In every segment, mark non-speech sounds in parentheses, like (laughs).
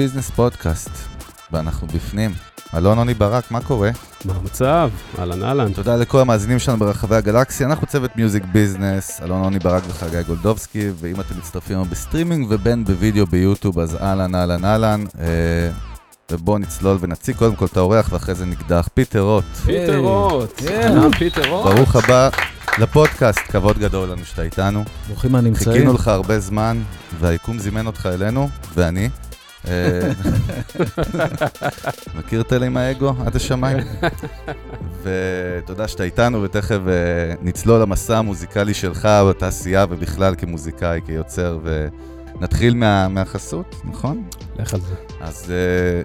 Business Podcast, ואנחנו בפנים. אלון עוני ברק, מה קורה? מה המצב? אהלן אהלן. תודה לכל המאזינים שלנו ברחבי הגלקסיה, אנחנו צוות Music Business, אלון עוני ברק וחגי גולדובסקי, ואם אתם מצטרפים היום בסטרימינג ובין בווידאו ביוטיוב, אז אהלן אהלן אהלן. אה, ובואו נצלול ונציג קודם כל את האורח ואחרי זה נקדח. פיטר רוט, פיטר רוט. כן. אהלן פיטר רוט. ברוך הבא לפודקאסט, כבוד גדול לנו שאתה איתנו. ברוכים הנמצאים. חיכינו לך הרבה זמן, והיקום זימן אותך אלינו, ואני. אה, מכיר את אלה עם האגו עד השמיים? ותודה שאתה איתנו, ותכף אה, נצלול למסע המוזיקלי שלך בתעשייה ובכלל כמוזיקאי, כיוצר, ונתחיל מה, מהחסות, נכון? לך על זה. אז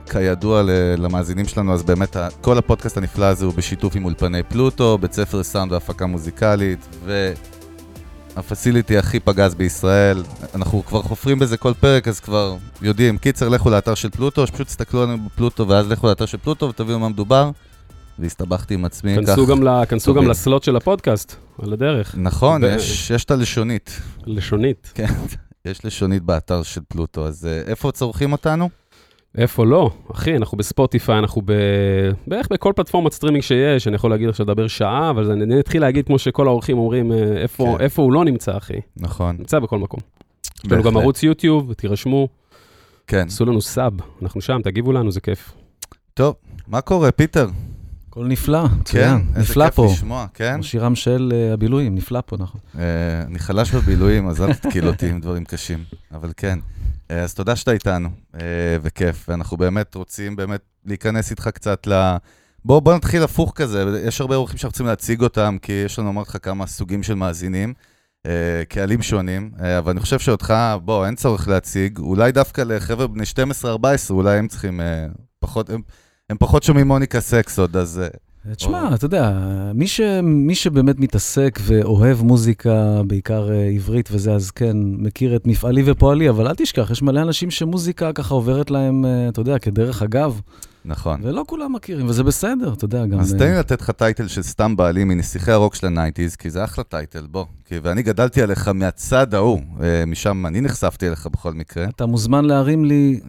uh, כידוע למאזינים שלנו, אז באמת כל הפודקאסט הנפלא הזה הוא בשיתוף עם אולפני פלוטו, בית ספר סאונד והפקה מוזיקלית, וה facility הכי פגז בישראל. אנחנו כבר חופרים בזה כל פרק, אז כבר יודעים. קיצר, לכו לאתר של פלוטו, שפשוט תסתכלו עלינו בפלוטו, ואז לכו לאתר של פלוטו ותביאו מה מדובר. והסתבכתי עם עצמי. כנסו כך- גם ל- כנסו טובים. גם ל slot של הפודקאסט, על הדרך. נכון, ו- יש, יש את הלשונית. לשונית. כן, (laughs) יש לשונית באתר של פלוטו, אז uh, איפה צורכים אותנו? איפה לא? אחי, אנחנו בספוטיפיי, אנחנו ב... בערך בכל פלטפורמת סטרימינג שיש, אני יכול להגיד עכשיו לדבר שעה, אבל אני אני אתחיל להגיד כמו שכל האורחים אומרים, אה, איפה כן. איפה הוא לא נמצא, אחי. נכון. נמצא בכל מקום. יש לנו גם. ערוץ יוטיוב, תירשמו, כן. עשו לנו סאב, אנחנו שם, תגיבו לנו, זה כיף. טוב, מה קורה, פיטר? הכל נפלא, כן, מצוין. איזה נפלא כיף פה. לשמוע, כן? שירם של אה, הבילויים, נפלא פה, נכון. אה, אני חלש בבילויים, אז אל תתקיל אותי עם דברים קשים, אבל כן. אה, אז תודה שאתה איתנו, אה, וכיף, ואנחנו באמת רוצים באמת להיכנס איתך קצת ל... בוא, בוא נתחיל הפוך כזה, יש הרבה אורחים שאנחנו רוצים להציג אותם, כי יש לנו, אמרתי לך, כמה סוגים של מאזינים, אה, קהלים שונים, אה, אבל אני חושב שאותך, בוא, אין צורך להציג, אולי דווקא לחבר'ה בני 12-14, אולי הם צריכים אה, פחות, הם, הם פחות שומעים מוניקה סקס עוד, אז... אה, תשמע, אתה יודע, מי, ש, מי שבאמת מתעסק ואוהב מוזיקה, בעיקר אה, עברית וזה, אז כן, מכיר את מפעלי ופועלי, אבל אל תשכח, יש מלא אנשים שמוזיקה ככה עוברת להם, אה, אתה יודע, כדרך אגב, נכון. ולא כולם מכירים, וזה בסדר, אתה יודע, גם... אז אה, תן לי לתת לך title של סתם בעלים מנסיכי הרוק של ה nineties, כי זה אחלה title, בוא. כי, ואני גדלתי עליך מהצד ההוא, אה, משם אני נחשפתי אליך בכל מקרה. אתה מוזמן להרים לי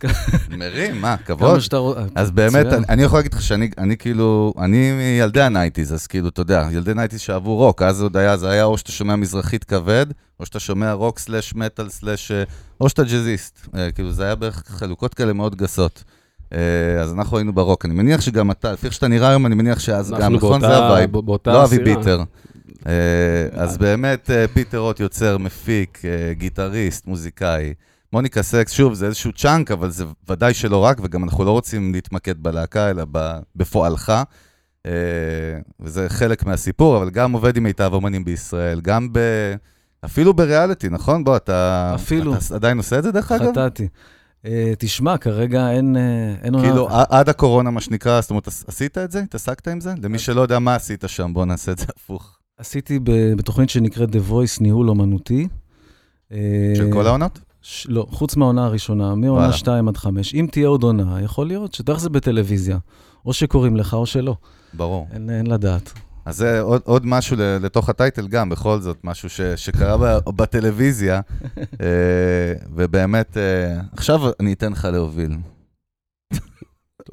(laughs) מרים, מה, כמה כבוד. שאתה רוצה. אז באמת. אני, אני יכול להגיד לך שאני אני כאילו, אני מילדי ה nineties, אז כאילו, אתה יודע, ילדי nineties שאהבו רוק, אז עוד היה, זה היה או שאתה שומע מזרחית כבד, או שאתה שומע רוק slash מטאל slash, אה, או שאתה ג'אזיסט. אה, כאילו, זה היה בערך חלוקות כאלה מאוד גסות. אה, אז אנחנו היינו ברוק. אני מניח שגם אתה, לפי איך שאתה נראה היום, אני מניח שאז גם, נכון? זה ה vibe. לא אבי. פיטר. אה, אז באמת, אה, פיטר רוט יוצר, מפיק, גיטריסט, מוזיקאי. מוניקה סקס, שוב, זה איזשהו chunk, אבל זה ודאי שלא רק, וגם אנחנו לא רוצים להתמקד בלהקה, אלא בפועלך. וזה חלק מהסיפור, אבל גם עובד עם מיטב אומנים בישראל, גם ב... אפילו בריאליטי, נכון? בוא, אתה... אפילו. אתה עדיין עושה את זה, דרך אגב? חטאתי. אה, תשמע, כרגע אין... אה, אין עונה- כאילו, ע- עד הקורונה, מה שנקרא, זאת אומרת, עש- עשית את זה? התעסקת עם זה? למי שלא יודע מה עשית שם, בוא נעשה את זה הפוך. עשיתי בתוכנית שנקראת The Voice ניהול אומנותי. אה, של כל העונות? ש... לא, חוץ מהעונה הראשונה, מעונה וואלה. 2 עד 5. אם תהיה עוד עונה, יכול להיות שדרך זה בטלוויזיה. או שקוראים לך או שלא. ברור. אין, אין לדעת. אז זה עוד, עוד משהו לתוך הטייטל גם, בכל זאת, משהו ש, שקרה ב, בטלוויזיה, (laughs) אה, ובאמת, אה, עכשיו אני אתן לך להוביל.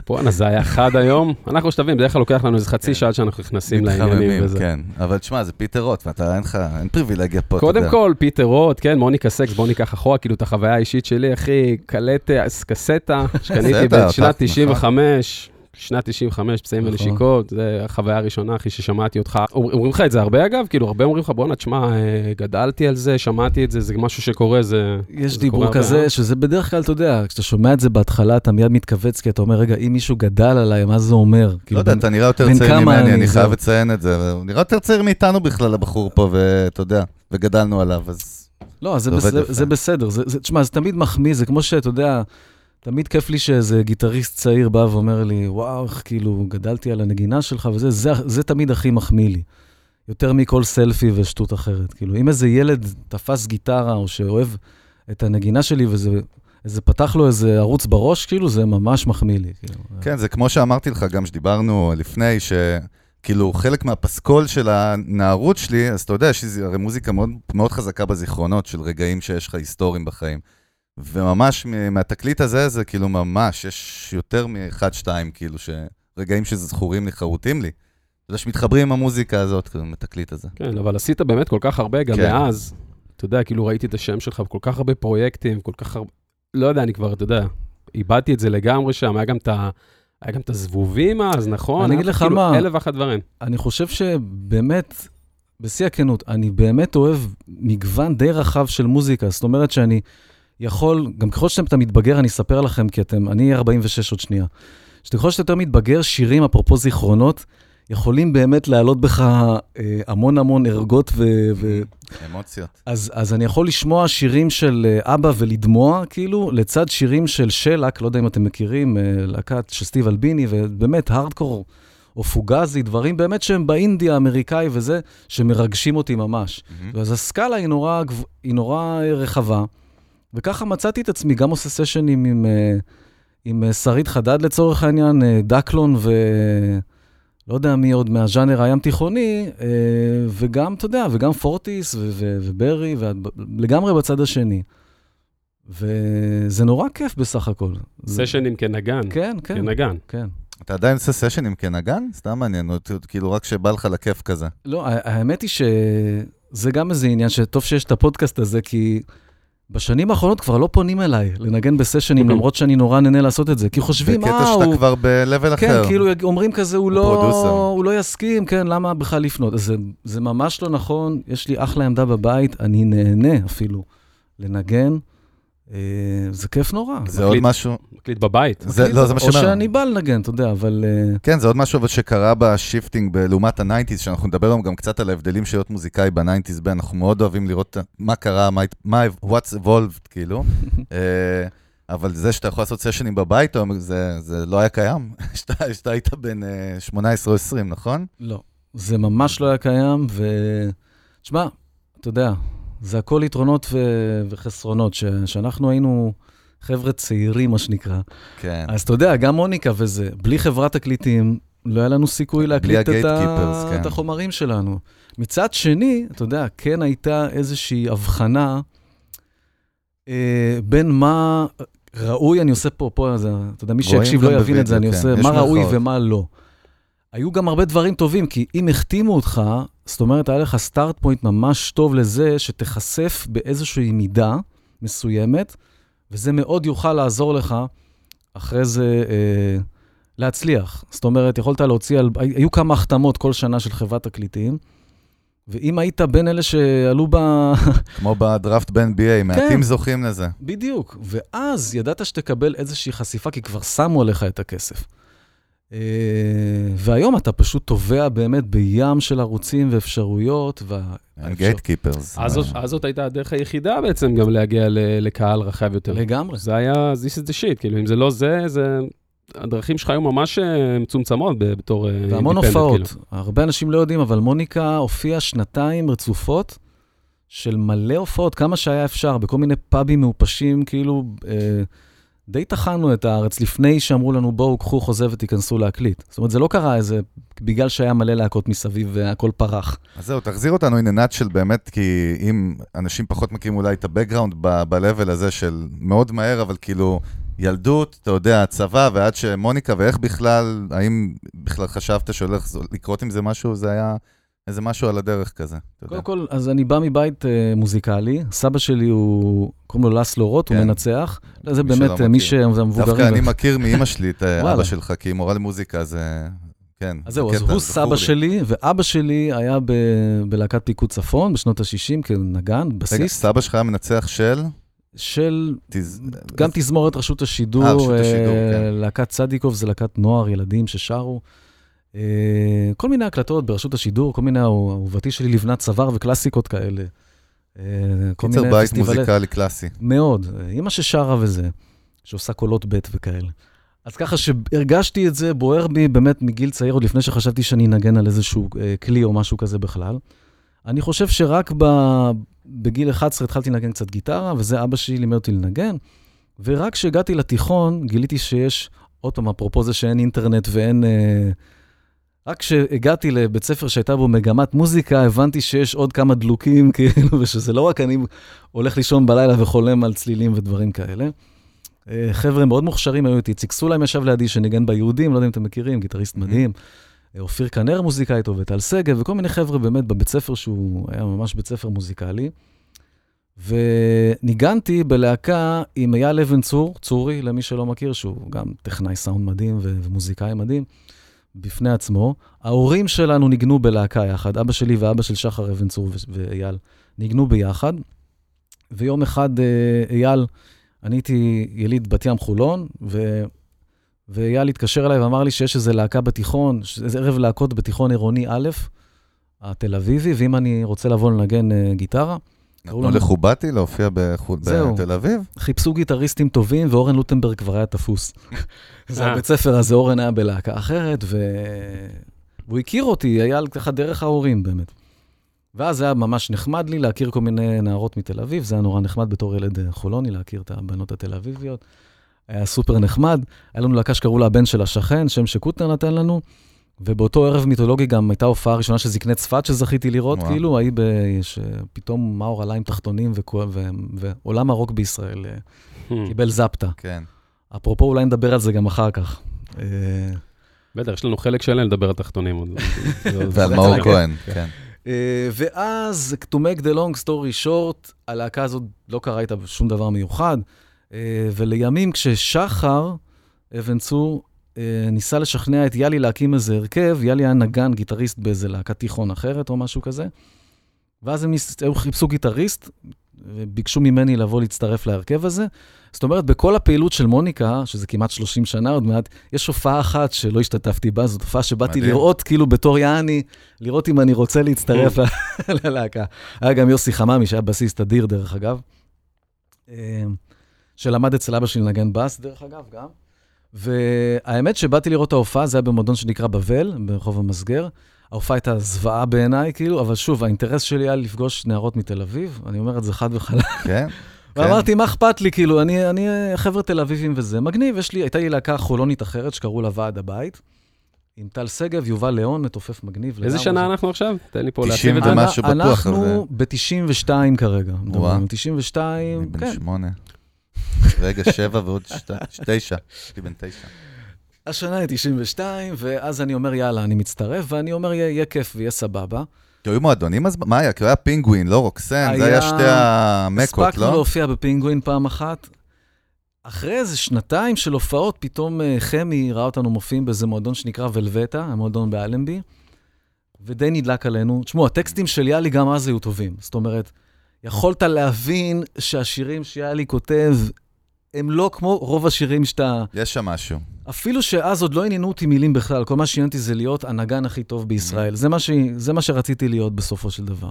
בואנה, זה היה חד היום. אנחנו שתבין, בדרך כלל לוקח לנו איזה חצי כן. שעה שאנחנו נכנסים לעניינים וזה. כן. אבל תשמע, זה פיטר רוט, ואתה, אין לך, אין פריבילגיה פה, קודם. כל, פיטר רוט, כן, מוניקה סקס, בוא ניקח אחורה, כאילו, את החוויה האישית שלי, אחי, קלט אה, קסטה, (laughs) שקניתי בשנת אותך, 95, שנת 95, פצעים נכון. ונשיקות, זה החוויה הראשונה, אחי, ששמעתי אותך. אומר- אומרים לך את זה הרבה, אגב? כאילו, הרבה אומרים לך, בואנה, תשמע, אה, גדלתי על זה, שמעתי את זה, זה משהו שקורה, זה... יש זה דיבור הרבה, כזה, אה? שזה בדרך כלל, אתה יודע, כשאתה שומע את זה בהתחלה, אתה מיד מתכווץ, כי אתה אומר, רגע, אם מישהו גדל עליי, מה זה אומר? לא כאילו, יודע, אתה נראה יותר צעיר ממני, אני. חייב לציין את זה. הוא נראה יותר צעיר מאיתנו בכלל, הבחור פה, ואתה יודע, וגדלנו עליו, אז... לא, זה, זה יפה. זה בסדר. זה, זה, תשמע, זה תמיד מחמיא, זה כמו שאתה יודע, תמיד כיף לי שאיזה גיטריסט צעיר בא ואומר לי, וואו, איך כאילו גדלתי על הנגינה שלך וזה, זה, זה תמיד הכי מחמיא לי. יותר מכל סלפי ושטות אחרת. כאילו, אם איזה ילד תפס גיטרה או שאוהב את הנגינה שלי וזה איזה פתח לו איזה ערוץ בראש, כאילו, זה ממש מחמיא לי. כאילו. כן, זה כמו שאמרתי לך, גם שדיברנו לפני, ש... כאילו, חלק מהפסקול של הנערות שלי, אז אתה יודע, יש לי הרי מוזיקה מאוד, מאוד חזקה בזיכרונות של רגעים שיש לך היסטוריים בחיים. וממש מהתקליט הזה, זה כאילו ממש, יש יותר מאחד-שתיים, כאילו, שרגעים שזכורים לי, חרוטים לי. אתה יודע, שמתחברים עם המוזיקה הזאת, כאילו, עם התקליט הזה. כן, אבל עשית באמת כל כך הרבה, גם כן. מאז, אתה יודע, כאילו ראיתי את השם שלך בכל כך הרבה פרויקטים, כל כך הרבה, לא יודע, אני כבר, אתה יודע, איבדתי את זה לגמרי שם, היה גם את ה... היה גם את הזבובים אז, נכון? אני אגיד לך כאילו מה. אלף ואחת דברים. אני חושב שבאמת, בשיא הכנות, אני באמת אוהב מגוון די רחב של מוזיקה. זאת אומרת שאני יכול, גם ככל שאתה מתבגר, אני אספר לכם, כי אתם, אני אהיה 46 עוד שנייה. שככל שאתה יותר מתבגר, שירים, אפרופו זיכרונות, יכולים באמת להעלות בך אה, המון המון ערגות ו... ו... אמוציות. אז, אז אני יכול לשמוע שירים של אה, אבא ולדמוע, כאילו, לצד שירים של שלק, לא יודע אם אתם מכירים, אה, להקת של סטיב אלביני, ובאמת, הארדקור או פוגזי, דברים באמת שהם באינדיה האמריקאי וזה, שמרגשים אותי ממש. מהמם. אז הסקאלה היא נורא, היא נורא אה, רחבה, וככה מצאתי את עצמי גם עושה סשנים עם, אה, עם אה, שרית חדד לצורך העניין, אה, דקלון ו... לא יודע מי עוד מהז'אנר הים תיכוני, וגם, אתה יודע, וגם פורטיס ו- ו- וברי, ולגמרי בצד השני. וזה נורא כיף בסך הכל. זה- סשנים כנגן. כן, כן, כנגן. כן. אתה עדיין עושה סשנים כנגן? סתם מעניין אותי, כאילו רק שבא לך לכיף כזה. לא, האמת היא שזה גם איזה עניין שטוב שיש את הפודקאסט הזה, כי בשנים האחרונות כבר לא פונים אליי לנגן בסשנים, Mhm. למרות שאני נורא נהנה לעשות את זה, כי חושבים, בקטע אה, שאתה הוא... כבר ב-level כן, אחר. כאילו אומרים כזה, הוא לא. הוא לא יסכים, כן, למה בכלל לפנות? אז זה, זה ממש לא נכון, יש לי אחלה עמדה בבית, אני נהנה אפילו לנגן, זה כיף נורא. זה עוד מקליט. משהו, מקליט בבית. זה, לא, זה מה או שאומר. שאני בא לנגן, אתה יודע, אבל... אה, כן, זה עוד משהו אבל שקרה ב shifting לעומת ה nineties, שאנחנו נדבר היום גם קצת על ההבדלים של להיות מוזיקאי ב nineties, אנחנו מאוד אוהבים לראות מה קרה, מה, what's evolved, כאילו. (laughs) אה, אבל זה שאתה יכול לעשות סשנים בבית, או- זה, זה לא היה קיים, (laughs) שאתה שאתה היית בן אה, 18 או 20, נכון? לא, זה ממש לא היה קיים, ו... תשמע, אתה יודע, זה הכל יתרונות ו... וחסרונות, ש... שאנחנו היינו חבר'ה צעירים, מה שנקרא. כן. אז אתה יודע, גם מוניקה וזה, בלי חברת תקליטים, לא היה לנו סיכוי להקליט את, ה... כן. את החומרים שלנו. מצד שני, אתה יודע, כן הייתה איזושהי הבחנה אה, בין מה ראוי, אני עושה פה, פה, זה, אתה יודע, מי שיקשיב לא יבין את זה, אני כן, עושה מה ראוי. ומה לא. היו גם הרבה דברים טובים, כי אם החתימו אותך, זאת אומרת, היה לך סטארט פוינט ממש טוב לזה שתיחשף באיזושהי מידה מסוימת, וזה מאוד יוכל לעזור לך אחרי זה אה, להצליח. זאת אומרת, יכולת להוציא, על, היו כמה החתמות כל שנה של חברת תקליטים, ואם היית בין אלה שעלו ב... (laughs) כמו בדראפט ב-NBA, מעטים זוכים לזה. בדיוק. ואז ידעת שתקבל איזושהי חשיפה, כי כבר שמו עליך את הכסף. אה, והיום אתה פשוט טובע באמת בים של ערוצים ואפשרויות. גייט קיפרס. אז זאת- אז זאת הייתה הדרך היחידה בעצם גם להגיע לקהל רחב יותר. לגמרי. זה היה, this is the shit, כאילו, אם זה לא זה, זה... הדרכים שלך היו ממש אה, מצומצמות בתור אה, והמון independent, הופעות. כאילו. הרבה אנשים לא יודעים, אבל מוניקה הופיעה שנתיים רצופות של מלא הופעות, כמה שהיה אפשר, בכל מיני פאבים מעופשים, כאילו, אה, די טחנו את הארץ לפני שאמרו לנו, בואו, קחו חוזה ותיכנסו להקליט. זאת אומרת, זה לא קרה איזה, בגלל שהיה מלא להקות מסביב והכל פרח. אז זהו, תחזיר אותנו a nutshell באמת, כי אם אנשים פחות מכירים אולי את ה-background ב-level הזה של מאוד מהר, אבל כאילו ילדות, אתה יודע, צבא, ועד שמוניקה, ואיך בכלל, האם בכלל חשבת שהולך לקרות עם זה משהו, זה היה איזה משהו על הדרך כזה. קודם כל, אז אני בא מבית אה, מוזיקלי, סבא שלי הוא, קוראים לו לסלו רוט, הוא כן. מנצח. זה באמת, אה, מי מכיר. שזה המבוגרים. דווקא אני מכיר מאימא שלי את אה. (laughs) אבא שלך, כי היא מורה למוזיקה, זה... כן. אז זהו, זה אז הוא סבא לי. שלי, ואבא שלי היה ב- בלהקת פיקוד צפון בשנות ה-60 כנגן, רגע, בסיסט, סבא שלך היה מנצח של? של תז- גם תזמורת רשות השידור, אה, רשות השידור, אה, כן. להקת צדיקוב, זה להקת נוער, ילדים ששרו. אה, כל מיני הקלטות ברשות השידור, כל מיני, אהובתי שלי לבנת צוואר וקלאסיקות כאלה. אה, קיצר בית מוזיקלי קלאסי. מאוד. אימא ששרה וזה, שעושה קולות ב' וכאלה. אז ככה שהרגשתי את זה בוער בי באמת מגיל צעיר, עוד לפני שחשבתי שאני אנגן על איזשהו אה, כלי או משהו כזה בכלל. אני חושב שרק ב, בגיל 11 התחלתי לנגן קצת גיטרה, וזה אבא שלי לימד אותי לנגן. ורק כשהגעתי לתיכון, גיליתי שיש, עוד פעם, אפרופו זה שאין אינטרנט ואין... אה, רק כשהגעתי לבית ספר שהייתה בו מגמת מוזיקה, הבנתי שיש עוד כמה דלוקים, (laughs) כאילו, ושזה לא רק אני הולך לישון בלילה וחולם על צלילים ודברים כאלה. אה, חבר'ה מאוד מוכשרים היו איתי, איציק סולם ישב לידי שניגן ביהודים, לא יודע אם אתם מכירים, גיטריסט מדהים. אה, אופיר כנר מוזיקאי טוב, וטל שגב, וכל מיני חבר'ה באמת בבית ספר שהוא היה ממש בית ספר מוזיקלי. וניגנתי בלהקה עם אייל אבן צור, צורי, למי שלא מכיר, שהוא גם טכנאי סאונד מדהים ומוזיקאי מדהים, בפני עצמו. ההורים שלנו ניגנו בלהקה יחד, אבא שלי ואבא של שחר אבן צור ואייל ניגנו ביחד. ויום אחד אה, אייל, אני הייתי יליד בת ים חולון, ו... ואייל התקשר אליי ואמר לי שיש איזה להקה בתיכון, איזה ערב להקות בתיכון עירוני א', התל אביבי, ואם אני רוצה לבוא לנגן uh, גיטרה. נתנו לחובתי להופיע בתל אביב? חיפשו גיטריסטים טובים, ואורן לוטנברג כבר היה תפוס. זה הבית ספר הזה, אורן היה בלהקה אחרת, ו... והוא הכיר אותי, אייל ככה דרך ההורים באמת. ואז זה היה ממש נחמד לי להכיר כל מיני נערות מתל אביב, זה היה נורא נחמד בתור ילד אה, חולוני, להכיר את הבנות התל אביביות. היה סופר נחמד. היה לנו להקה שקראו לה הבן של השכן, שם שקוטנר נתן לנו. ובאותו ערב מיתולוגי גם הייתה הופעה ראשונה של זקני צפת שזכיתי לראות, וואו. כאילו, ההיא שפתאום מאור עלה עם תחתונים ועולם הרוק בישראל אה, hmm. קיבל זפטה. כן. אפרופו, אולי נדבר על זה גם אחר כך. אה, בטח, יש לנו חלק שלם לדבר על תחתונים. (laughs) ועל מאור כהן, כן. אה, ואז, to make the long story short, הלהקה הזאת לא קרה איתה שום דבר מיוחד. אה, ולימים כששחר אבן צור ניסה לשכנע את יאלי להקים איזה הרכב, יאלי היה נגן, גיטריסט באיזה להקת תיכון אחרת או משהו כזה, ואז הם. חיפשו גיטריסט, וביקשו ממני לבוא להצטרף להרכב הזה. זאת אומרת, בכל הפעילות של מוניקה, שזה כמעט 30 שנה עוד מעט, יש הופעה אחת שלא השתתפתי בה, זאת הופעה שבאתי מדהים. לראות, כאילו בתור יעני, לראות אם אני רוצה להצטרף (laughs) ללהקה. היה גם יוסי חממי, שהיה בסיסט אדיר, דרך אגב. אה, שלמד אצל אבא שלי לנגן בס, דרך אגב, גם. והאמת שבאתי לראות את ההופעה, זה היה במועדון שנקרא בבל, ברחוב המסגר. ההופעה הייתה זוועה בעיניי, כאילו, אבל שוב, האינטרס שלי היה לפגוש נערות מתל אביב, אני אומר את זה חד וחלק. כן. (laughs) ואמרתי, מה אכפת לי, כאילו, אני, אני חבר'ה תל אביבים וזה. מגניב, יש לי, הייתה לי להקה חולונית אחרת שקראו לה ועד הבית. עם טל שגב, יובל ליאון, מתופף מגניב. איזה שנה אנחנו עכשיו? תן לי פה להציב את זה. 90 ומשהו בטוח. אנחנו ב-92 כרגע. וואו. 92, כן. אני בן שמונה. (laughs) רגע, שבע ועוד תשע, יש לי בן תשע. השנה היא 92, ואז אני אומר, יאללה, אני מצטרף, ואני אומר, יהיה כיף ויהיה סבבה. כי היו מועדונים אז? מה היה? כי היה פינגווין, לא רוקסן, זה היה שתי המקות, לא? הספקנו להופיע בפינגווין פעם אחת. אחרי איזה שנתיים של הופעות, פתאום אה, חמי ראה אותנו מופיעים באיזה מועדון שנקרא ולווטה, המועדון באלנבי, ודי נדלק עלינו. תשמעו, הטקסטים של יאלי גם אז היו טובים. זאת אומרת, יכולת להבין שהשירים שיאלי כותב, הם לא כמו רוב השירים שאתה... יש שם משהו. אפילו שאז עוד לא עניינו אותי מילים בכלל, כל מה שעניין אותי זה להיות הנגן הכי טוב בישראל. Mm-hmm. זה, מה ש... זה מה שרציתי להיות בסופו של דבר.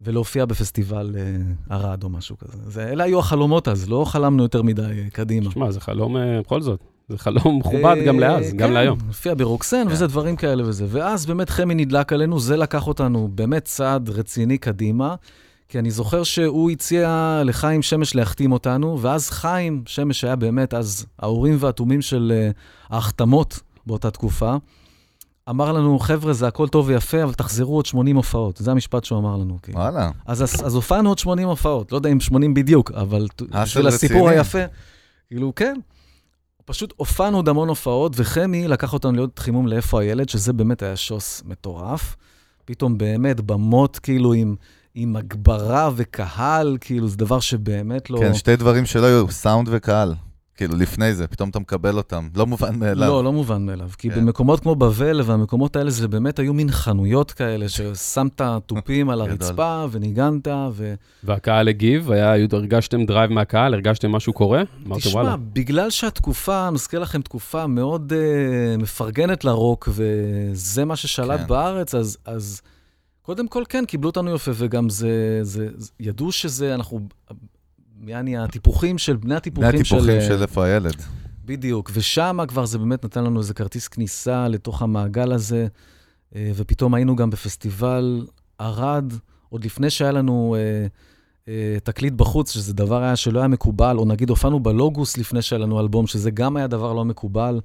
ולהופיע בפסטיבל uh, ערד או משהו כזה. זה, אלה היו החלומות אז, לא חלמנו יותר מדי uh, קדימה. שמע, זה חלום uh, בכל זאת. זה חלום (laughs) מכובד גם לאז, גם כן, להיום. הופיע ברוקסן כן. וזה דברים כאלה וזה. ואז באמת חמי נדלק עלינו, זה לקח אותנו באמת צעד רציני קדימה. כי אני זוכר שהוא הציע לחיים שמש להחתים אותנו, ואז חיים שמש היה באמת אז האורים והתומים של uh, ההחתמות באותה תקופה. אמר לנו, חבר'ה, זה הכל טוב ויפה, אבל תחזרו עוד 80 הופעות. זה המשפט שהוא אמר לנו. כאילו. וואלה. אז, אז, אז הופענו עוד 80 הופעות, לא יודע אם 80 בדיוק, אבל בשביל הסיפור היפה, כאילו, כן. פשוט הופענו עוד המון הופעות, וחמי לקח אותנו להיות חימום לאיפה הילד, שזה באמת היה שוס מטורף. פתאום באמת במות, כאילו, עם... עם הגברה וקהל, כאילו, זה דבר שבאמת לא... כן, שתי דברים שלא היו, סאונד וקהל. כאילו, לפני זה, פתאום אתה מקבל אותם. לא מובן מאליו. לא, לא מובן מאליו. כי כן. במקומות כמו בבל והמקומות האלה, זה באמת היו מין חנויות כאלה, ששמת תופים על (laughs) הרצפה וניגנת, ו... והקהל הגיב? היה, הרגשתם drive מהקהל? הרגשתם משהו קורה? תשמע, בגלל שהתקופה, מזכיר לכם, תקופה מאוד אה, מפרגנת לרוק, וזה מה ששלט כן. בארץ, אז... אז קודם כל, כן, קיבלו אותנו יפה, וגם זה, זה, זה ידעו שזה, אנחנו, יעני, הטיפוחים של, בני הטיפוחים של... בני הטיפוחים של איפה הילד. בדיוק, ושם כבר זה באמת נתן לנו איזה כרטיס כניסה לתוך המעגל הזה, אה, ופתאום היינו גם בפסטיבל ערד, עוד לפני שהיה לנו אה, אה, תקליט בחוץ, שזה דבר היה שלא היה מקובל, או נגיד הופענו בלוגוס לפני שהיה לנו אלבום, שזה גם היה דבר לא מקובל,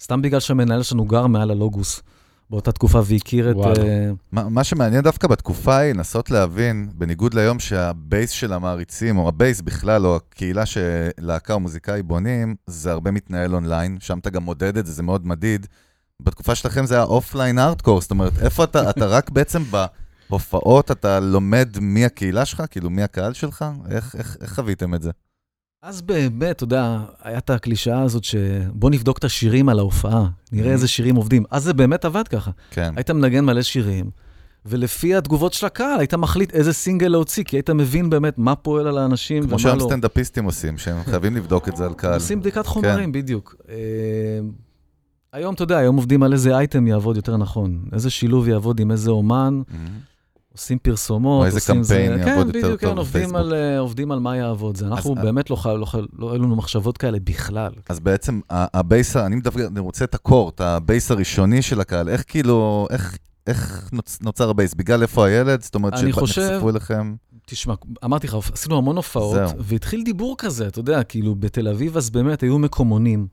סתם בגלל שהמנהל שלנו גר מעל הלוגוס. באותה תקופה והכיר את... אה, מה, מה שמעניין דווקא בתקופה היא לנסות להבין, בניגוד ליום שה base של המעריצים, או ה base בכלל, או הקהילה שלהקה או מוזיקאי בונים, זה הרבה מתנהל אונליין, שם אתה גם מודד את זה, זה מאוד מדיד. בתקופה שלכם זה היה offline hardcore, זאת אומרת, איפה אתה, אתה רק בעצם בהופעות, אתה לומד מי הקהילה שלך, כאילו מי הקהל שלך? איך, איך, איך חוויתם את זה? אז באמת, אתה יודע, הייתה הקלישאה הזאת שבוא נבדוק את השירים על ההופעה, נראה Mhm. איזה שירים עובדים. אז זה באמת עבד ככה. כן. היית מנגן מלא שירים, ולפי התגובות של הקהל, היית מחליט איזה סינגל להוציא, כי היית מבין באמת מה פועל על האנשים כמו ומה שהיום לא. סטנדאפיסטים עושים, שהם (laughs) חייבים לבדוק את זה על קהל. עושים בדיקת כן. חומרים, בדיוק. אה, היום, אתה יודע, היום עובדים על איזה אייטם יעבוד יותר נכון, איזה שילוב יעבוד עם איזה אומן, מהמם. עושים פרסומות, או איזה עושים זה- קמפיין יעבוד כן, יותר בדיוק, טוב כן, עובדים בפייסבוק. על, אה, עובדים על מה יעבוד. זה אנחנו אז- באמת לא, לא, חי- לא היו לנו מחשבות כאלה בכלל. אז בעצם ה base, אני מדבר, אני רוצה את ה core, ה base הראשוני של הקהל, איך כאילו, איך, איך נוצ, נוצר ה base? בגלל איפה הילד? זאת אומרת, שנחשפו אליכם? תשמע, אמרתי לך, עשינו המון הופעות, זהו. והתחיל דיבור כזה, אתה יודע, כאילו, בתל אביב אז באמת היו מקומונים.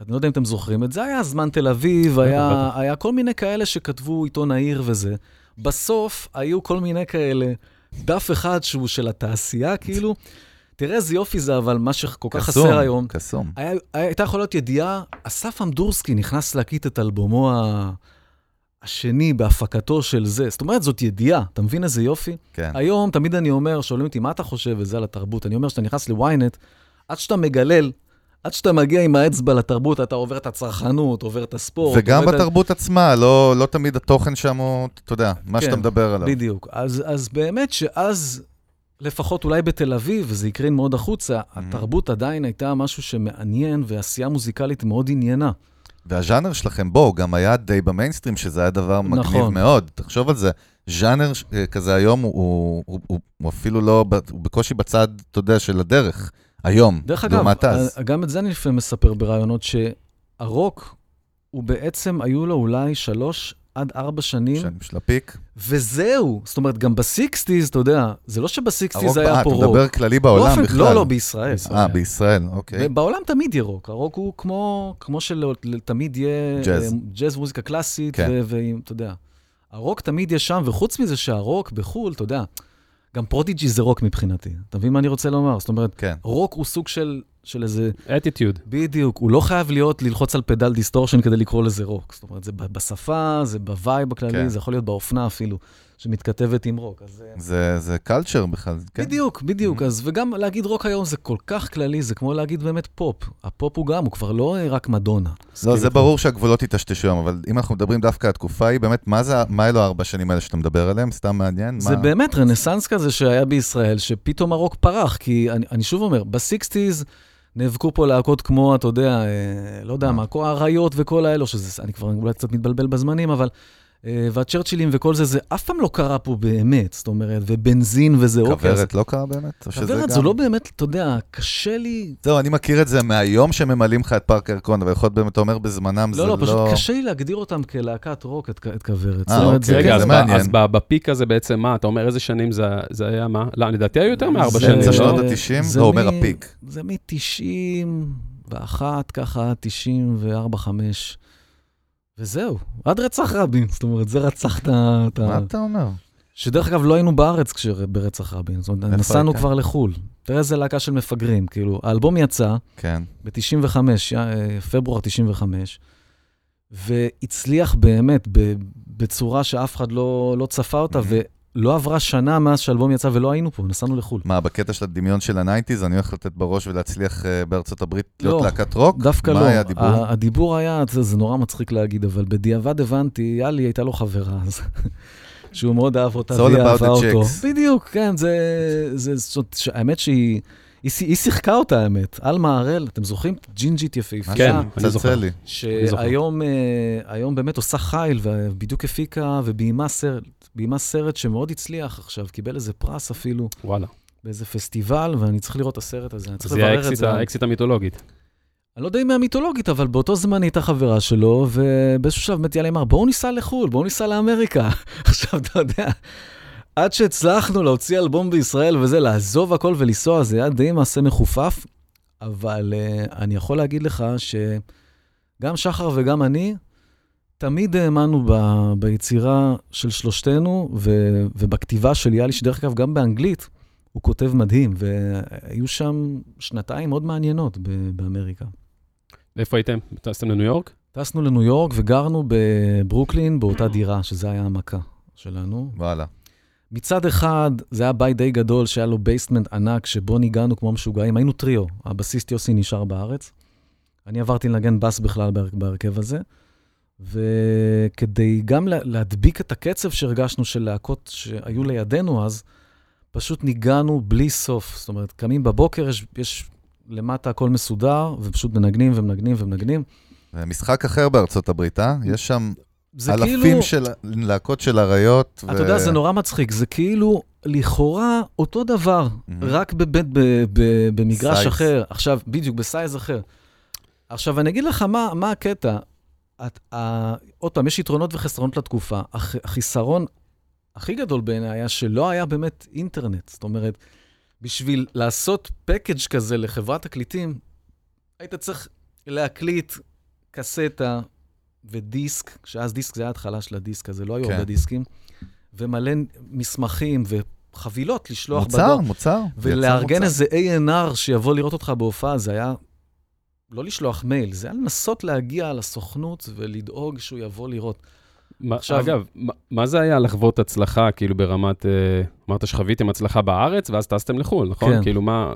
אני לא יודע אם אתם זוכרים את זה, היה זמן תל אביב, היה. היה כל מיני כאלה שכתבו עיתון העיר וזה. בסוף היו כל מיני כאלה, דף אחד שהוא של התעשייה, כאילו, תראה איזה יופי זה, אבל מה שכל כך קסום, חסר היום, קסום. היה, הייתה יכולה להיות ידיעה, אסף אמדורסקי נכנס להקליט את אלבומו ה... השני בהפקתו של זה. זאת אומרת, זאת ידיעה, אתה מבין איזה יופי? כן. היום תמיד אני אומר, שואלים אותי, מה אתה חושב וזה על התרבות? אני אומר, כשאתה נכנס ל-ynet, עד שאתה מגלל, עד שאתה מגיע עם האצבע לתרבות, אתה עובר את הצרכנות, עובר את הספורט. וגם עובר את בתרבות עצמה, לא, לא תמיד התוכן שם הוא, אתה יודע, מה כן, שאתה מדבר עליו. בדיוק. אז, אז באמת שאז, לפחות אולי בתל אביב, וזה הקרין מאוד החוצה, Mm-hmm. התרבות עדיין הייתה משהו שמעניין, ועשייה מוזיקלית מאוד עניינה. והז'אנר שלכם, בואו, גם היה די במיינסטרים, שזה היה דבר מגניב נכון. מאוד. תחשוב על זה, ז'אנר אה, כזה היום, הוא, הוא, הוא, הוא, אפילו לא, הוא בקושי בצד, אתה יודע, של הדרך. היום, דרך אגב, לעומת אז. אה, גם את זה אני לפעמים מספר בראיונות, שהרוק, הוא בעצם, היו לו אולי שלוש עד ארבע שנים, שנים של ה peak. וזהו. זאת אומרת, גם ב sixties, אתה יודע, זה לא שב sixties היה אה, פה אתה רוק. מדבר כללי בעולם באופן- בכלל. לא, לא, בישראל. אה, בישראל, אוקיי. ובעולם תמיד יהיה רוק. הרוק הוא כמו, כמו שתמיד יהיה... ג'אז. אה, ג'אז מוזיקה קלאסית, כן. ואתה יודע. הרוק תמיד יהיה שם, וחוץ מזה שהרוק בחו"ל, אתה יודע, גם פרודיג'י זה רוק מבחינתי. אתה מבין מה אני רוצה לומר? זאת אומרת, כן. רוק הוא סוג של, של איזה... אטיטיוד. בדיוק, הוא לא חייב להיות, ללחוץ על pedal distortion כדי לקרוא לזה רוק. זאת אומרת, זה ב- בשפה, זה ב vibe הכללי, כן. זה יכול להיות באופנה אפילו, שמתכתבת עם רוק. אז... אה, זה, זה culture בכלל, כן. בדיוק, בדיוק. Mhm. אז וגם להגיד רוק היום זה כל כך כללי, זה כמו להגיד באמת פופ. הפופ הוא גם, הוא כבר לא אה, רק מדונה. לא, זה ברור שהגבולות יטשטשו היום, אבל אם אנחנו מדברים דווקא על התקופה ההיא, באמת, מה זה, מה אלו הארבע שנים האלה שאתה מדבר עליהם? סתם מעניין? זה מה... באמת רנסאנס כזה שהיה בישראל, שפתאום הרוק פרח, כי אני, אני שוב אומר, ב sixties נאבקו פה להקות כמו, אתה יודע, אה, לא יודע מה? מה, כל האריות וכל האלו, שזה, אני כבר אולי קצת מתבלבל בזמנים, אבל... אה, והצ'רצ'ילים וכל זה, זה אף פעם לא קרה פה באמת, זאת אומרת, ובנזין וזה אוקיי. כוורת לא קרה באמת? כוורת גם- זה לא באמת, אתה יודע, קשה לי... זהו, אני מכיר את זה מהיום שממלאים לך את פארק הירקון, אבל יכול להיות באמת, אתה אומר בזמנם, זה לא, לא... לא, פשוט קשה לי להגדיר אותם כלהקת רוק, את, את כוורת. אה, אוקיי. זה- רגע, זה אז ב- מעניין. אז בפיק הזה בעצם מה? אתה אומר איזה שנים זה זה היה מה? לא, לדעתי היו יותר מארבע זה- שנים. לא? שנות ה-90? זה לא, הוא אומר הפיק. זה מ-91, ככה, 94, 5. וזהו, עד רצח רבין. זאת אומרת, זה רצח את ה... מה אתה אומר? שדרך אגב, לא היינו בארץ ברצח רבין. זאת אומרת, נסענו? כבר לחו"ל. תראה איזה להקה של מפגרים. כאילו, האלבום יצא כן. ב-95, פברואר 95, והצליח באמת בצורה שאף אחד לא, לא צפה אותה, Mhm. ולא עברה שנה מאז שהאלבום יצא ולא היינו פה, נסענו לחו"ל. מה, בקטע של הדמיון של ה nineties, אני הולך לתת בראש ולהצליח אה, בארצות הברית לא, להיות להקת רוק? דווקא מה לא. היה הדיבור? הדיבור היה, זה, זה נורא מצחיק להגיד, אבל בדיעבד הבנתי, יאלי הייתה לו חברה אז, שהוא מאוד אהב אותה והיא אהבה אותו. בדיוק, כן, זה... זה זאת, ש- האמת שהיא... היא, שי- היא שיחקה אותה, האמת. עלמה הראל, אתם זוכרים? ג'ינג'ית יפהפייה. כן. אני זוכר. שהיום אה, היום באמת עושה חייל, ובדיוק הפיקה וביימה סרט, ביימה סרט שמאוד הצליח עכשיו, קיבל איזה פרס אפילו וואלה. באיזה פסטיבל, ואני צריך לראות את הסרט הזה, אני צריך זה לברר את זה. ה- האקסיט המיתולוגית. אני לא יודע אם היא המיתולוגית, אבל באותו זמן היא הייתה חברה שלו, ובאיזשהו שלב באמת יאללה אמר, בואו ניסע לחו"ל, בואו ניסע לאמריקה. (laughs) עכשיו, אתה יודע, עד שהצלחנו להוציא אלבום בישראל וזה, לעזוב הכל ולנסוע, זה היה די מעשה מחופף, אבל uh, אני יכול להגיד לך שגם שחר וגם אני, תמיד האמנו ב- ביצירה של שלושתנו ו- ובכתיבה של יאלי, שדרך אגב, גם באנגלית, הוא כותב מדהים, והיו שם שנתיים מאוד מעניינות ב- באמריקה. איפה הייתם? טסתם לניו יורק? טסנו לניו יורק וגרנו בברוקלין באותה דירה, שזה היה המכה שלנו. וואלה. מצד אחד, זה היה בית די גדול, שהיה לו basement ענק, שבו ניגענו כמו משוגעים. היינו טריו, הבסיסט יוסי נשאר בארץ. אני עברתי לנגן בס בכלל בהר- בהרכב הזה. וכדי גם לה- להדביק את הקצב שהרגשנו של להקות שהיו לידינו אז, פשוט ניגענו בלי סוף. זאת אומרת, קמים בבוקר, יש, יש למטה הכל מסודר, ופשוט מנגנים ומנגנים ומנגנים. משחק אחר בארצות הברית, אה? יש שם זה אלפים כאילו... של להקות של אריות. אתה יודע, זה נורא מצחיק, זה כאילו לכאורה אותו דבר, מהמם. רק בבית, ב- ב- במגרש size. אחר. עכשיו, בדיוק, ב size אחר. עכשיו, אני אגיד לך מה, מה הקטע. את, ה, עוד פעם, יש יתרונות וחסרונות לתקופה. הח, החיסרון הכי גדול בעיניי היה שלא היה באמת אינטרנט. זאת אומרת, בשביל לעשות פקאג' כזה לחברת תקליטים, היית צריך להקליט קסטה ודיסק, שאז דיסק זה היה ההתחלה של הדיסק הזה, לא היו כן. הרבה דיסקים, ומלא מסמכים וחבילות לשלוח מוצר, בדואר. מוצר. ולארגן מוצר. איזה A&R שיבוא לראות אותך בהופעה, זה היה לא לשלוח מייל, זה היה לנסות להגיע לסוכנות ולדאוג שהוא יבוא לראות. מה- עכשיו- אגב, מה- מה זה היה לחוות הצלחה, כאילו ברמת, אה, אמרת שחוויתם הצלחה בארץ, ואז טסתם לחו"ל, נכון? כן. כאילו מה,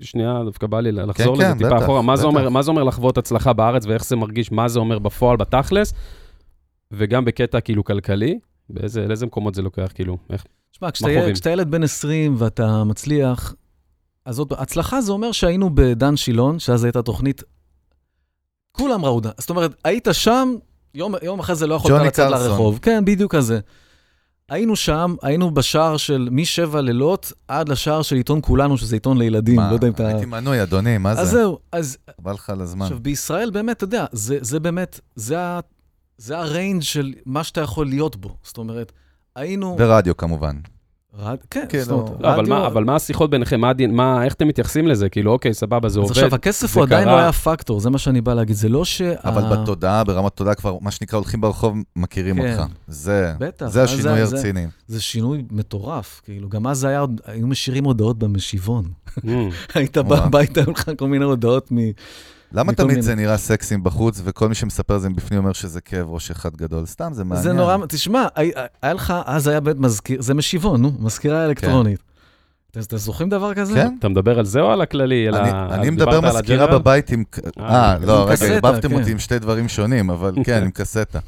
שנייה, דווקא בא לי לחזור כן, לזה טיפה בטח, אחורה, מה זה בטח. אומר- מה זה אומר לחוות הצלחה בארץ, ואיך זה מרגיש, מה זה אומר בפועל, בתכלס, וגם בקטע כאילו כלכלי, באיזה לאיזה מקומות זה לוקח, כאילו, איך? תשמע, כשאתה מה ילד- חווים? כשאתה ילד בן 20 ואתה מצליח, אז עוד הצלחה זה אומר שהיינו בדן שילון, שאז הייתה תוכנית, כולם ראו דן. זאת אומרת, היית שם, יום, יום אחרי זה לא יכולת לצאת קרסון. לרחוב. כן, בדיוק כזה. היינו שם, היינו בשער של משבע לילות עד לשער של עיתון כולנו, שזה עיתון לילדים, מה, לא יודע אם אתה... הייתי מנוי, אדוני, מה אז זה? זהו, אז חבל לך על הזמן. עכשיו, בישראל באמת, אתה יודע, זה, זה באמת, זה, ה, זה הריינג' של מה שאתה יכול להיות בו. זאת אומרת, היינו... ורדיו כמובן. רד... כן, כאילו- זאת אומרת, לא, אבל רדיו- מה- אבל מה השיחות ביניכם, מה מה, איך אתם מתייחסים לזה? כאילו, אוקיי, סבבה, זה אז עובד. עכשיו, הכסף זה הוא עדיין קרה. לא היה פקטור, זה מה שאני בא להגיד. זה לא שה... אבל בתודעה, ברמת תודעה כבר, מה שנקרא, הולכים ברחוב, מכירים כן. אותך. זה, בטח, זה השינוי זה- הרציני. זה שינוי מטורף. כאילו, גם אז היה, עוד- היו משאירים הודעות במשיבון. Mm. (laughs) היית בא. הביתה, היו לך כל מיני הודעות מ... למה תמיד מיני- זה נראה סקסי בחוץ, וכל מי שמספר זה מבפנים אומר שזה כאב ראש אחד גדול? סתם, זה מעניין. זה נורא... תשמע, היה לך, אז היה באמת מזכיר, זה משיבון, נו, מזכירה אלקטרונית. אתם אתם זוכרים דבר כזה? כן. אתה מדבר על זה או על הכללי? אני- ה- אני מדבר על מזכירה? בבית עם... אה, אה, לא, רגע, ערבבתם כן. אותי עם שתי דברים שונים, אבל כן, עם (laughs) קסטה.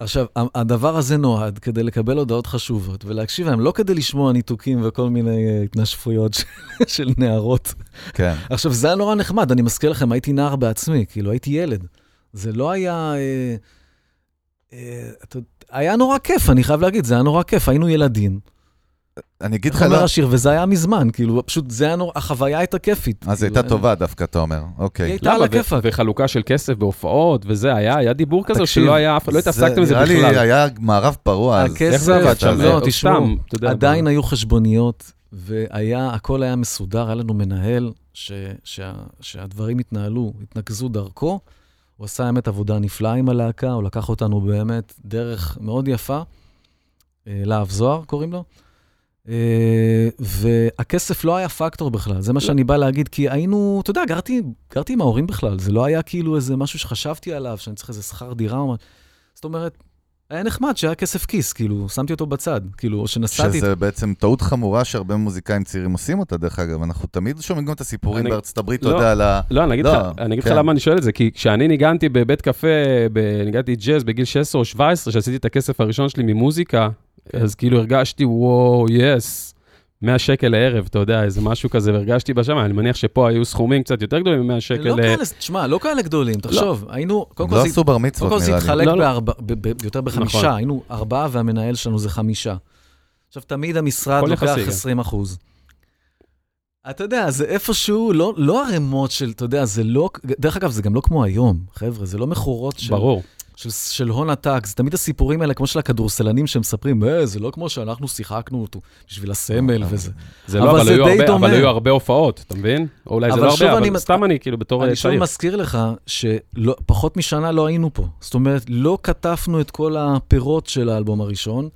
עכשיו, הדבר הזה נועד כדי לקבל הודעות חשובות ולהקשיב להם, לא כדי לשמוע ניתוקים וכל מיני אה, התנשפויות (laughs) של- של נערות. כן. עכשיו, זה היה נורא נחמד, אני מזכיר לכם, הייתי נער בעצמי, כאילו, הייתי ילד. זה לא היה... אה, אה, היה נורא כיף, אני חייב להגיד, זה היה נורא כיף, היינו ילדים. אני אגיד לך, איך אומר לא, השיר, וזה היה מזמן, כאילו, פשוט זה היה נורא, החוויה הייתה כיפית. אז היא כאילו, הייתה טובה דווקא, אתה אומר. היא אוקיי. הייתה על? הכיפאק. ו- וחלוקה של כסף בהופעות וזה, היה היה דיבור כזה, שלא היה, אף- לא התעסקתם בזה נראה לי בכלל? היה מערב פרוע אז. איך זה עבד שם? לא, או תשמעו, אתה עדיין היו חשבוניות, והיה, הכל היה מסודר, היה לנו מנהל שהדברים התנהלו, התנקזו דרכו. הוא עשה באמת עבודה נפלאה עם הלהקה, הוא לקח אותנו באמת דרך מאוד יפה. אה, להב זוהר קוראים לו. אה, והכסף לא היה פקטור בכלל, זה מה שאני בא להגיד, כי היינו, אתה יודע, גרתי, גרתי עם ההורים בכלל, זה לא היה כאילו איזה משהו שחשבתי עליו, שאני צריך איזה שכר דירה או משהו. זאת אומרת, היה נחמד שהיה כסף כיס, כאילו, שמתי אותו בצד, כאילו, או שנסעתי... שזה בעצם טעות חמורה שהרבה מוזיקאים צעירים עושים אותה, דרך אגב. אנחנו תמיד שומעים גם את הסיפורים אני- בארצות הברית, אתה לא. יודע, על ה... לא, אני אגיד לא, לך, אני אגיד לך כן. למה אני שואל את זה, כי כשאני ניגנתי בבית קפה, ב- ניגנתי ג'אז בגיל 16 או 17, שעשיתי את הכסף הראשון שלי ממוזיקה. אז כאילו הרגשתי, וואו, יס, 100 שקל לערב, אתה יודע, איזה משהו כזה, והרגשתי בשמיים, אני מניח שפה היו סכומים קצת יותר גדולים מ-100 שקל. לא כאלה, תשמע, לא כאלה גדולים, תחשוב, היינו, קודם לא כל זה עשו בר קודם מצוות, כל זה נראה לי. התחלק לא, לא. בארבע- ב- ב- יותר בחמישה, נכון. היינו ארבעה והמנהל שלנו זה חמישה. עכשיו, תמיד המשרד לוקח יחסי, כן. 20 אחוז. אתה יודע, זה איפשהו, לא, לא ערימות של, אתה יודע, זה לא, דרך אגב, זה גם לא כמו היום, חבר'ה, זה לא מכורות של, ברור. של, של הון עתק, זה תמיד הסיפורים האלה, כמו של הכדורסלנים שמספרים, אה, זה לא כמו שאנחנו שיחקנו אותו בשביל הסמל וזה. זה לא, אבל זה היו די הרבה- דומה. אבל היו הרבה הופעות, אתה מבין? או אולי זה לא שוב הרבה, אני אבל מס- סתם אני כאילו בתור אני אה, שוב צעיר. מזכיר לך שפחות משנה לא היינו פה. זאת אומרת, לא קטפנו את כל הפירות של האלבום הראשון,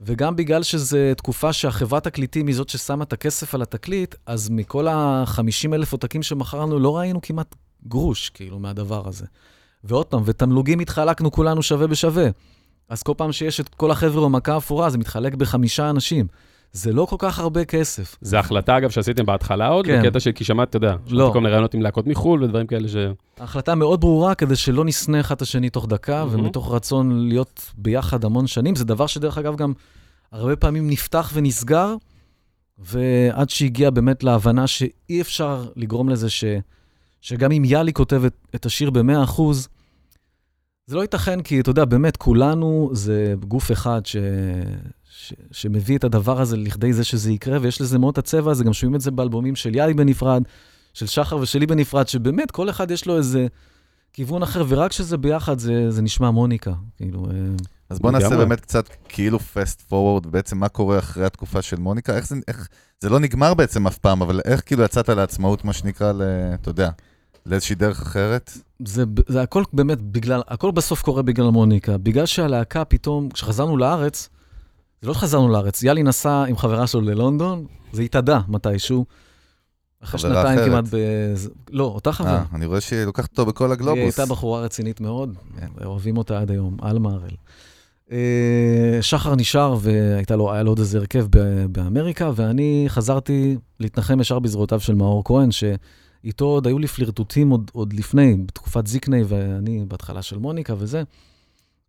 וגם בגלל שזו תקופה שהחברת תקליטים היא זאת ששמה את הכסף על התקליט, אז מכל ה-50 אלף עותקים שמכרנו, לא ראינו כמעט גרוש, כאילו, מהדבר הזה. ועוד פעם, ותמלוגים התחלקנו כולנו שווה בשווה. אז כל פעם שיש את כל החבר'ה במכה אפורה, זה מתחלק בחמישה אנשים. זה לא כל כך הרבה כסף. זה החלטה, אגב, שעשיתם בהתחלה עוד, כן. בקטע של, כי שמעת, אתה יודע, לא. כל מיני רעיונות עם להקות מחו"ל ודברים כאלה ש... ההחלטה מאוד ברורה כדי שלא נשנא אחד את השני תוך דקה, מהמם. ומתוך רצון להיות ביחד המון שנים. זה דבר שדרך אגב גם הרבה פעמים נפתח ונסגר, ועד שהגיע באמת להבנה שאי אפשר לגרום לזה ש... שגם אם יאלי כותב את, את השיר ב-100%, זה לא ייתכן, כי אתה יודע, באמת, כולנו זה גוף אחד ש... ש... שמביא את הדבר הזה לכדי זה שזה יקרה, ויש לזה מאוד את הצבע הזה, גם שומעים את זה באלבומים של יאלי בנפרד, של שחר ושלי בנפרד, שבאמת כל אחד יש לו איזה כיוון אחר, ורק כשזה ביחד זה, זה נשמע מוניקה. כאילו, אה, אז בוא נעשה לגמרי. באמת קצת כאילו פסט פורוורד, בעצם מה קורה אחרי התקופה של מוניקה, איך זה, איך, זה לא נגמר בעצם אף פעם, אבל איך כאילו יצאת לעצמאות, מה שנקרא, ל, אתה יודע, לאיזושהי דרך אחרת? זה, זה הכל באמת בגלל, הכל בסוף קורה בגלל מוניקה. בגלל שהלהקה פתאום, כשחזרנו לארץ, זה לא שחזרנו לארץ, יאלי נסע עם חברה שלו ללונדון, זה התאדה מתישהו. אחרי שנתיים אחרת. כמעט ב... לא, אותה חברה. אה, אני רואה שהיא לוקחת אותו בכל היא הגלובוס. הייתה בחורה רצינית מאוד, כן. אוהבים אותה עד היום, אלמה הראל. אה, שחר נשאר והיה לו, לו עוד איזה הרכב באמריקה, ואני חזרתי להתנחם ישר בזרועותיו של מאור כהן, שאיתו עוד היו לי פלירטוטים עוד, עוד לפני, בתקופת זיקני, ואני בהתחלה של מוניקה וזה.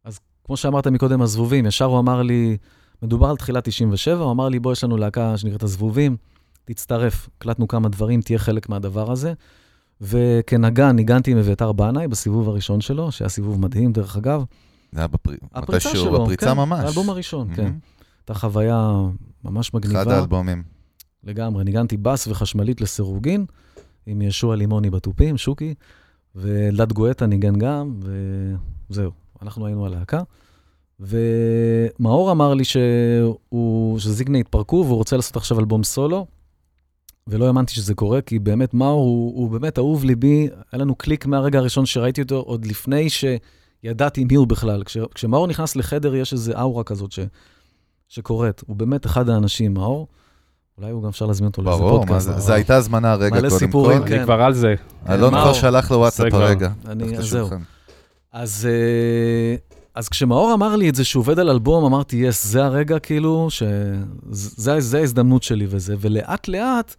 אז כמו שאמרת מקודם, הזבובים, ישר הוא אמר לי, מדובר על תחילת 97, הוא אמר לי, בוא, יש לנו להקה שנקראת הזבובים, תצטרף. הקלטנו כמה דברים, תהיה חלק מהדבר הזה. וכנגן, ניגנתי עם אביתר בנאי בסיבוב הראשון שלו, שהיה סיבוב מדהים, דרך אגב. זה היה בפרי... הפריצה מתישהו, שלו, בפריצה כן, ממש. האלבום הראשון, כן. מהמם. הייתה חוויה ממש מגניבה. אחד האלבומים. לגמרי. ניגנתי בס וחשמלית לסירוגין, עם ישוע לימוני בתופים, שוקי, ואלדד גואטה ניגן גם, וזהו, אנחנו היינו הלהקה. ומאור אמר לי שהוא, שזיגנה התפרקו והוא רוצה לעשות עכשיו אלבום סולו, ולא האמנתי שזה קורה, כי באמת מאור הוא, הוא באמת אהוב ליבי, היה לנו קליק מהרגע הראשון שראיתי אותו, עוד לפני שידעתי מי הוא בכלל. כש, כשמאור נכנס לחדר, יש איזו aura כזאת ש, שקורית. הוא באמת אחד האנשים, מאור. אולי הוא גם אפשר להזמין אותו לאיזה ברור, פודקאסט. זה- זה הייתה הזמנה הרגע, מלא קודם סיפורים, כל. כן. אני כבר על זה. אלון מה כבר? שלח לו וואטסאפ. הרגע. אני, תחת אז זהו. אז, אה, אז כשמאור אמר לי את זה שהוא עובד על אלבום, אמרתי, yes, זה הרגע כאילו, שזה זה ההזדמנות שלי וזה, ולאט לאט,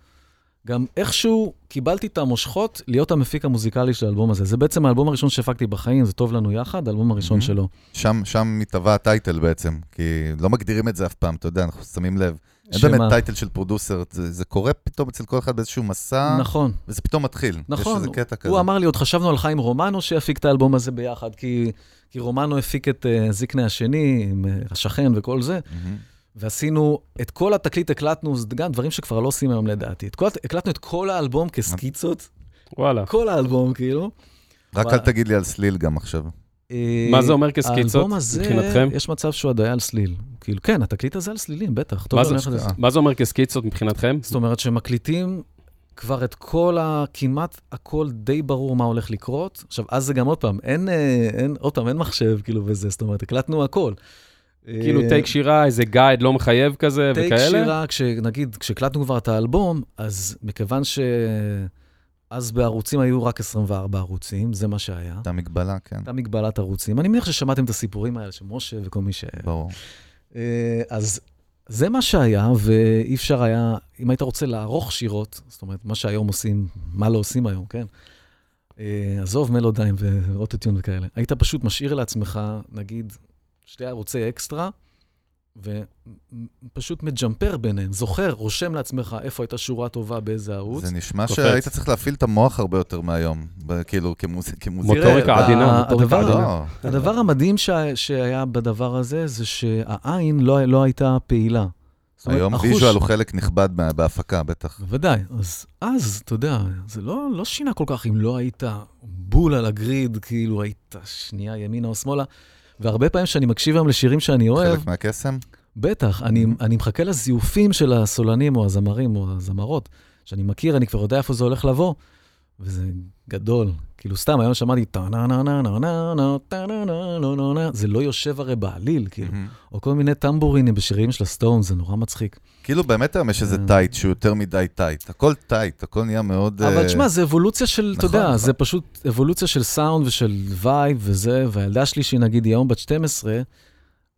גם איכשהו קיבלתי את המושכות להיות המפיק המוזיקלי של האלבום הזה. זה בעצם האלבום הראשון שהפקתי בחיים, זה טוב לנו יחד, האלבום הראשון Mhm. שלו. שם, שם מתהווה ה title בעצם, כי לא מגדירים את זה אף פעם, אתה יודע, אנחנו שמים לב. אין שמה? באמת title של producer, זה, זה קורה פתאום אצל כל אחד באיזשהו מסע, נכון, וזה פתאום מתחיל. יש נכון. איזה קטע כזה. הוא אמר לי, עוד חשבנו על חיים רומנו שיפיק את האלבום הזה ביחד, כי, כי רומנו הפיק את uh, זיקנה השני, עם uh, השכן וכל זה. מהמם. ועשינו, את כל התקליט הקלטנו, זה גם דברים שכבר לא עושים היום לדעתי. את כל, הקלטנו את כל האלבום כסקיצות, וואלה. כל האלבום כאילו. רק וואלה. אל תגיד לי על סליל גם עכשיו. אה, מה זה אומר כסקיצות האלבום הזה, מבחינתכם? יש מצב שהוא עדיין על סליל. כאילו, כן, התקליט הזה על סלילים, בטח. מה זה? אומר כסקיצות מבחינתכם? זאת אומרת שמקליטים כבר את כל ה... כמעט הכל די ברור מה הולך לקרות. עכשיו, אז זה גם עוד פעם, אין, אה, אין, עוד פעם, אין מחשב כאילו וזה, זאת אומרת, הקלטנו הכל. כאילו אה, טייק שירה, איזה גייד לא מחייב כזה טייק וכאלה? שירה, כשנגיד, כשהקלטנו כבר את האלבום, אז מכיוון ש... אז בערוצים היו רק 24 ערוצים, זה מה שהיה. הייתה מגבלה, כן, הייתה מגבלת ערוצים. אני מניח ששמעתם את הסיפורים האלה של משה וכל מי ש... ברור. אה, אז זה מה שהיה, ואי אפשר היה, אם היית רוצה לערוך שירות, זאת אומרת, מה שהיום עושים, מה לא עושים היום, כן? אה, עזוב מלודיים ואוטוטיון וכאלה. היית פשוט משאיר לעצמך, נגיד, שתי ערוצי אקסטרה, ופשוט מג'מפר ביניהם, זוכר, רושם לעצמך איפה הייתה שורה טובה באיזה ערוץ. זה נשמע קופץ. שהיית צריך להפעיל את המוח הרבה יותר מהיום, ב- כאילו, כמוז- כמוזיקאי. מוטוריקה עדינה, ה- מוטוריקה הדבר- עדינה. לא, הדבר המדהים שה, שהיה בדבר הזה, זה שהעין לא, לא הייתה פעילה. אומרת, היום החוש- visual הוא חלק נכבד מה- בהפקה, בטח. בוודאי. אז, אז, אתה יודע, זה לא, לא שינה כל כך אם לא היית בול על ה grid, כאילו היית שנייה ימינה או שמאלה. והרבה פעמים כשאני מקשיב היום לשירים שאני אוהב, חלק מהקסם? בטח, אני, אני מחכה לזיופים של הסולנים או הזמרים או הזמרות, שאני מכיר, אני כבר יודע איפה זה הולך לבוא, וזה גדול. כאילו, סתם, היום שמעתי טה נה נה נה נה נה נה טה נה נה נה נה נה זה לא יושב הרי בעליל, כאילו. או כל מיני טמבורינים בשירים של הסטונס, זה נורא מצחיק. כאילו באמת היום יש איזה אה. tight שהוא יותר מדי tight. הכל tight, הכל נהיה מאוד... אבל אה, תשמע, זה אבולוציה של, אתה נכון, יודע, נכון. זה פשוט אבולוציה של סאונד ושל vibe וזה, והילדה שלי, שהיא נגיד היום בת 12,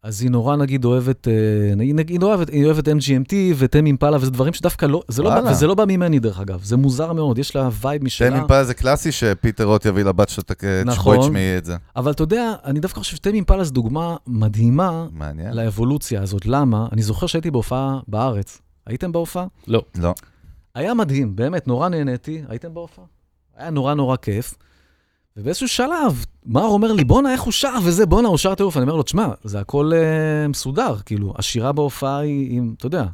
אז היא נורא נגיד אוהבת, אה, נגיד, נגיד, היא אוהבת, היא אוהבת MGMT ו Tame Impala, וזה דברים שדווקא לא, זה לא, בא-. וזה לא בא ממני דרך אגב, זה מוזר מאוד, יש לה וייב משלה. תן אימפלה זה קלאסי שפיטר רוט יביא לבת שלו, נכון. תשמעי את זה. אבל אתה יודע, אני דווקא חושב ש Tame Impala זו דוגמה מדהימה מעניין. לאבולוציה הזאת. למה? אני זוכר שהייתי בהופעה בארץ. הייתם בהופעה? לא. לא. היה מדהים, באמת, נורא נהניתי. הייתם בהופעה? היה נורא נורא כיף. ובאיזשהו שלב, מר אומר לי, בואנה, איך הוא שר וזה, בואנה, הוא שר טירוף. אני אומר לו, תשמע, זה הכל אה, מסודר, כאילו, השירה בהופעה היא, היא, אתה יודע,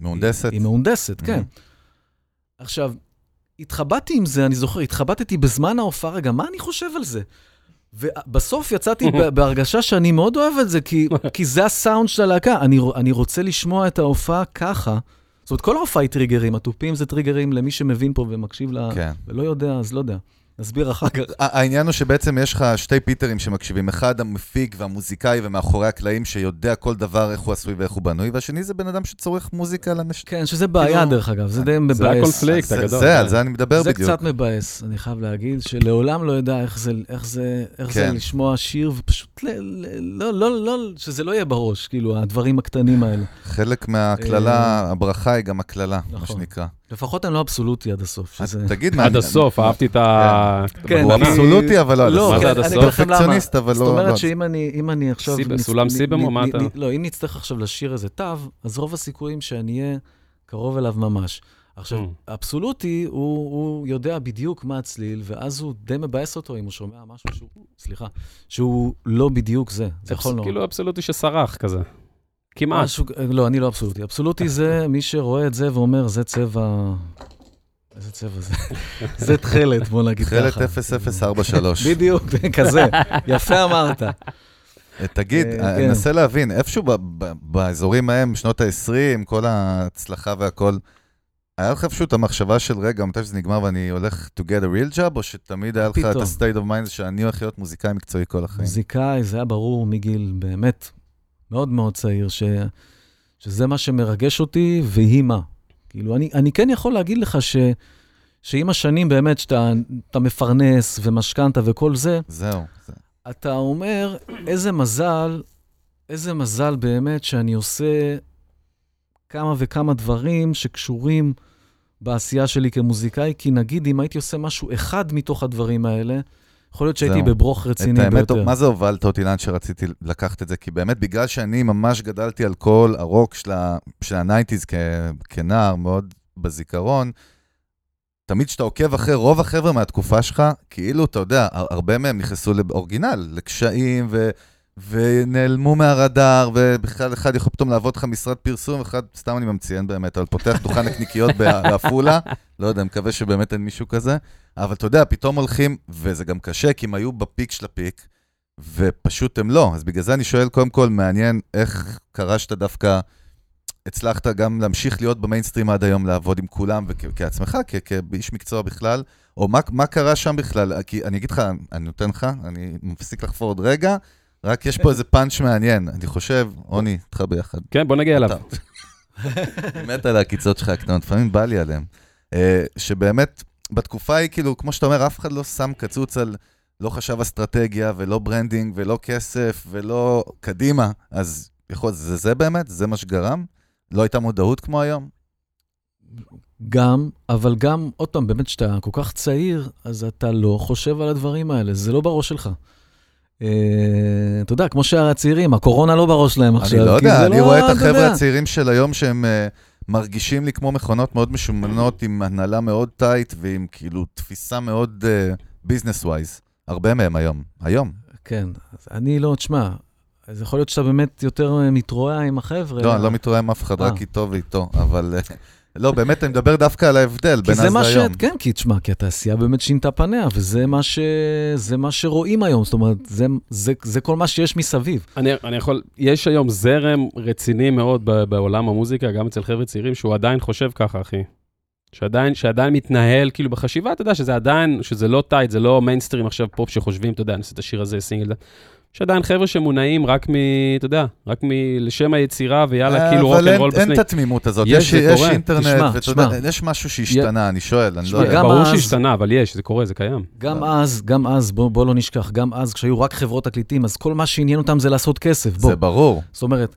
מהונדסת. היא, היא מהונדסת, כן. מהמם. עכשיו, התחבטתי עם זה, אני זוכר, התחבטתי בזמן ההופעה, רגע, מה אני חושב על זה? ובסוף יצאתי (laughs) בהרגשה שאני מאוד אוהב את זה, כי, (laughs) כי זה הסאונד של הלהקה. אני, אני רוצה לשמוע את ההופעה ככה. זאת אומרת, כל ההופעה היא טריגרים, התופים זה טריגרים למי שמבין פה ומקשיב לה, כן. ולא יודע, אז לא יודע. נסביר אחר כך. העניין הוא שבעצם יש לך שתי פיטרים שמקשיבים. אחד המפיק והמוזיקאי ומאחורי הקלעים שיודע כל דבר איך הוא עשוי ואיך הוא בנוי, והשני זה בן אדם שצורך מוזיקה לנש... כן, שזה בעיה, כאילו- דרך אגב, זה די מבאס. זה הקונפליקט זה- הגדול. זה. על זה אני מדבר זה בדיוק. קצת מבאס, אני חייב להגיד, שלעולם לא ידע איך זה, איך זה, איך זה כן. לשמוע שיר, ופשוט ל, ל, לא, לא, לא, שזה לא יהיה בראש, כאילו, הדברים הקטנים האלה. חלק מהקללה, הברכה היא גם הקללה, מה אה, נכון. שנקרא. לפחות אני לא אבסולוטי עד הסוף, אז שזה... תגיד מה... עד הסוף, אהבתי את ה... כן, הוא אני- אבסולוטי, אבל לא עד לא, הסוף. מה זה כן, עד אני הסוף? אגיד לכם למה. פרפקציוניסט, אבל זאת לא... אומרת לא- שאם אני, אם אני עכשיו... סולם סיבם או מה אתה? לא, אם נצטרך עכשיו לשיר איזה תו, אז רוב הסיכויים שאני אהיה קרוב אליו ממש. עכשיו, Mm. אבסולוטי, הוא, הוא יודע בדיוק מה הצליל, ואז הוא די מבאס אותו אם הוא שומע משהו שהוא, סליחה, שהוא לא בדיוק זה. זה יכול נורא. כאילו אבסולוטי שסרח כזה. כמעט. משהו, לא, אני לא אבסולוטי. אבסולוטי זה מי שרואה את זה ואומר, זה צבע... איזה צבע זה? (laughs) זה תכלת, בוא נגיד ככה. תכלת 0043. בדיוק, (laughs) כזה. יפה אמרת. תגיד, אה, אני כן. מנסה להבין, איפשהו באזורים ההם, שנות ה-20, כל ההצלחה והכל, היה לך את המחשבה של, רגע, מתי שזה נגמר ואני הולך to get a real job, או שתמיד היה לך את. ה-state of mind שאני הולך להיות מוזיקאי מקצועי כל החיים? מוזיקאי, זה היה ברור מגיל באמת מאוד מאוד צעיר, ש... שזה מה שמרגש אותי, והיא מה. כאילו, אני, אני כן יכול להגיד לך ש... שעם השנים באמת, שאתה אתה מפרנס ומשכנתה וכל זה, זהו. זה- אתה אומר, איזה מזל, איזה מזל באמת שאני עושה כמה וכמה דברים שקשורים בעשייה שלי כמוזיקאי, כי נגיד אם הייתי עושה משהו אחד מתוך הדברים האלה, יכול להיות שהייתי. בברוך רציני האמת, ביותר. מה זה הובלת אותי לאן שרציתי לקחת את זה? כי באמת, בגלל שאני ממש גדלתי על כל הרוק של ה nineties כנער, מאוד בזיכרון, תמיד כשאתה עוקב אחרי רוב החבר'ה מהתקופה שלך, כאילו, אתה יודע, הר- הרבה מהם נכנסו לאורגינל, לקשיים, ו... ונעלמו מהרדאר, ובכלל אחד יכול פתאום לעבוד לך משרד פרסום, אחד, סתם אני ממציין באמת, אבל פותח דוכן נקניקיות בע- (laughs) בעפולה, לא יודע, מקווה שבאמת אין מישהו כזה, אבל אתה יודע, פתאום הולכים, וזה גם קשה, כי הם היו בפיק של הפיק, ופשוט הם לא. אז בגלל זה אני שואל, קודם כל, מעניין איך קרה שאתה דווקא הצלחת גם להמשיך להיות במיינסטרים עד היום, לעבוד עם כולם, וכעצמך, כאיש מקצוע בכלל, או מה, מה קרה שם בכלל? כי אני אגיד לך, אני נותן לך, אני מפסיק לחפור עוד רגע, רק יש פה איזה פאנץ' מעניין. אני חושב, עוני, איתך ביחד. כן, בוא נגיע אליו. מת על העקיצות שלך הקטנות, לפעמים בא לי עליהן. אה, שבאמת, בתקופה היא, כאילו, כמו שאתה אומר, אף אחד לא שם קצוץ על, לא חשב אסטרטגיה, ולא branding, ולא כסף, ולא קדימה. אז יכול, זה זה באמת? זה מה שגרם? לא הייתה מודעות כמו היום? גם, אבל גם, עוד פעם, באמת, כשאתה כל כך צעיר, אז אתה לא חושב על הדברים האלה, זה לא בראש שלך. אה, אתה יודע, כמו שהרי הצעירים, הקורונה לא בראש שלהם עכשיו. אני לא יודע, אני לא, רואה את החבר'ה. הצעירים של היום שהם אה, מרגישים לי כמו מכונות מאוד משומנות, עם הנהלה מאוד tight, ועם כאילו תפיסה מאוד business wise. הרבה מהם היום. היום. כן, אני לא, תשמע, אז יכול להיות שאתה באמת יותר אה, מתרועע עם החבר'ה. לא, אני לא מתרועע עם אף אחד, אה. רק איתו ואיתו, אבל... לא, באמת, אני מדבר דווקא על ההבדל כי בין זה אז מה ש... להיום. כן, כי תשמע, כי התעשייה באמת שינתה פניה, וזה מה, ש... זה מה שרואים היום, זאת אומרת, זה, זה, זה כל מה שיש מסביב. אני, אני יכול, יש היום זרם רציני מאוד ב- בעולם המוזיקה, גם אצל חבר'ה צעירים, שהוא עדיין חושב ככה, אחי. שעדיין, שעדיין מתנהל, כאילו בחשיבה, אתה יודע, שזה עדיין, שזה לא tight, זה לא מיינסטרים עכשיו פופ שחושבים, אתה יודע, נעשה את השיר הזה, סינגל. יש עדיין חבר'ה שמונעים רק מ... אתה יודע, רק מ... לשם היצירה, ויאללה, אה, כאילו אבל אין- רוקנרול אין בסניק. את התמימות הזאת. יש, יש. אינטרנט, תשמע, ואתה תשמע. יודע, יש משהו שהשתנה, אני שואל, אני לא יודע. ברור אז- שהשתנה, אבל יש, זה קורה, זה קיים. גם אז, גם אז, בוא, בוא לא נשכח, גם אז, כשהיו רק חברות תקליטים, אז כל מה שעניין אותם זה לעשות כסף, בוא. זה ברור. זאת אומרת,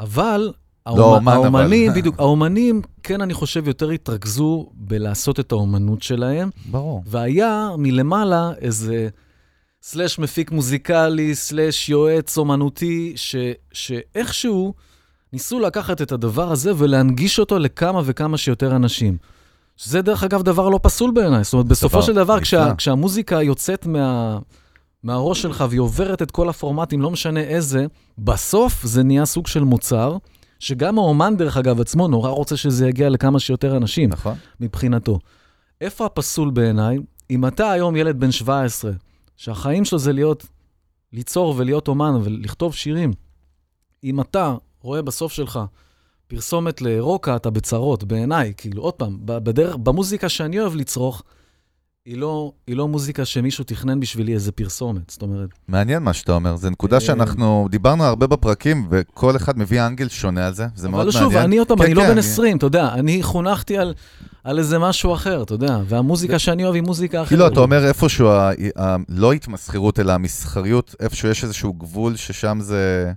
אבל... לא האומ- אומן, אבל. האומנים, בדיוק, האומנים, כן, אני חושב, יותר התרכזו בלעשות את האומנות שלהם, ברור. והיה מלמעלה איזה סלאש מפיק מוזיקלי, סלאש יועץ אומנותי, ש, שאיכשהו ניסו לקחת את הדבר הזה ולהנגיש אותו לכמה וכמה שיותר אנשים. שזה דרך אגב דבר לא פסול בעיניי. זאת אומרת, בסופו של דבר. כשה, כשהמוזיקה יוצאת מה, מהראש שלך והיא עוברת את כל הפורמטים, לא משנה איזה, בסוף זה נהיה סוג של מוצר, שגם האומן, דרך אגב, עצמו נורא רוצה שזה יגיע לכמה שיותר אנשים. נכון. מבחינתו. איפה הפסול בעיניי? אם אתה היום ילד בן 17, שהחיים שלו זה להיות, ליצור ולהיות אומן ולכתוב שירים, אם אתה רואה בסוף שלך פרסומת לרוקה, אתה בצרות, בעיניי, כאילו, עוד פעם, בדרך, במוזיקה שאני אוהב לצרוך, היא לא, היא לא מוזיקה שמישהו תכנן בשבילי איזה פרסומת, זאת אומרת, מעניין מה שאתה אומר, זו נקודה אה, שאנחנו דיברנו הרבה בפרקים, וכל אחד מביא אנגל שונה על זה, זה מאוד אבל מעניין. שוב, אני עוד פעם, כן, אני לא כן, בן 20, אתה יודע, אני חונכתי על, על איזה משהו אחר, אתה יודע, והמוזיקה שאני אוהב היא מוזיקה אחרת. כאילו, אתה אומר איפשהו, ה- ה- לא התמסחרות, אלא המסחריות, איפשהו יש איזשהו גבול ששם זה...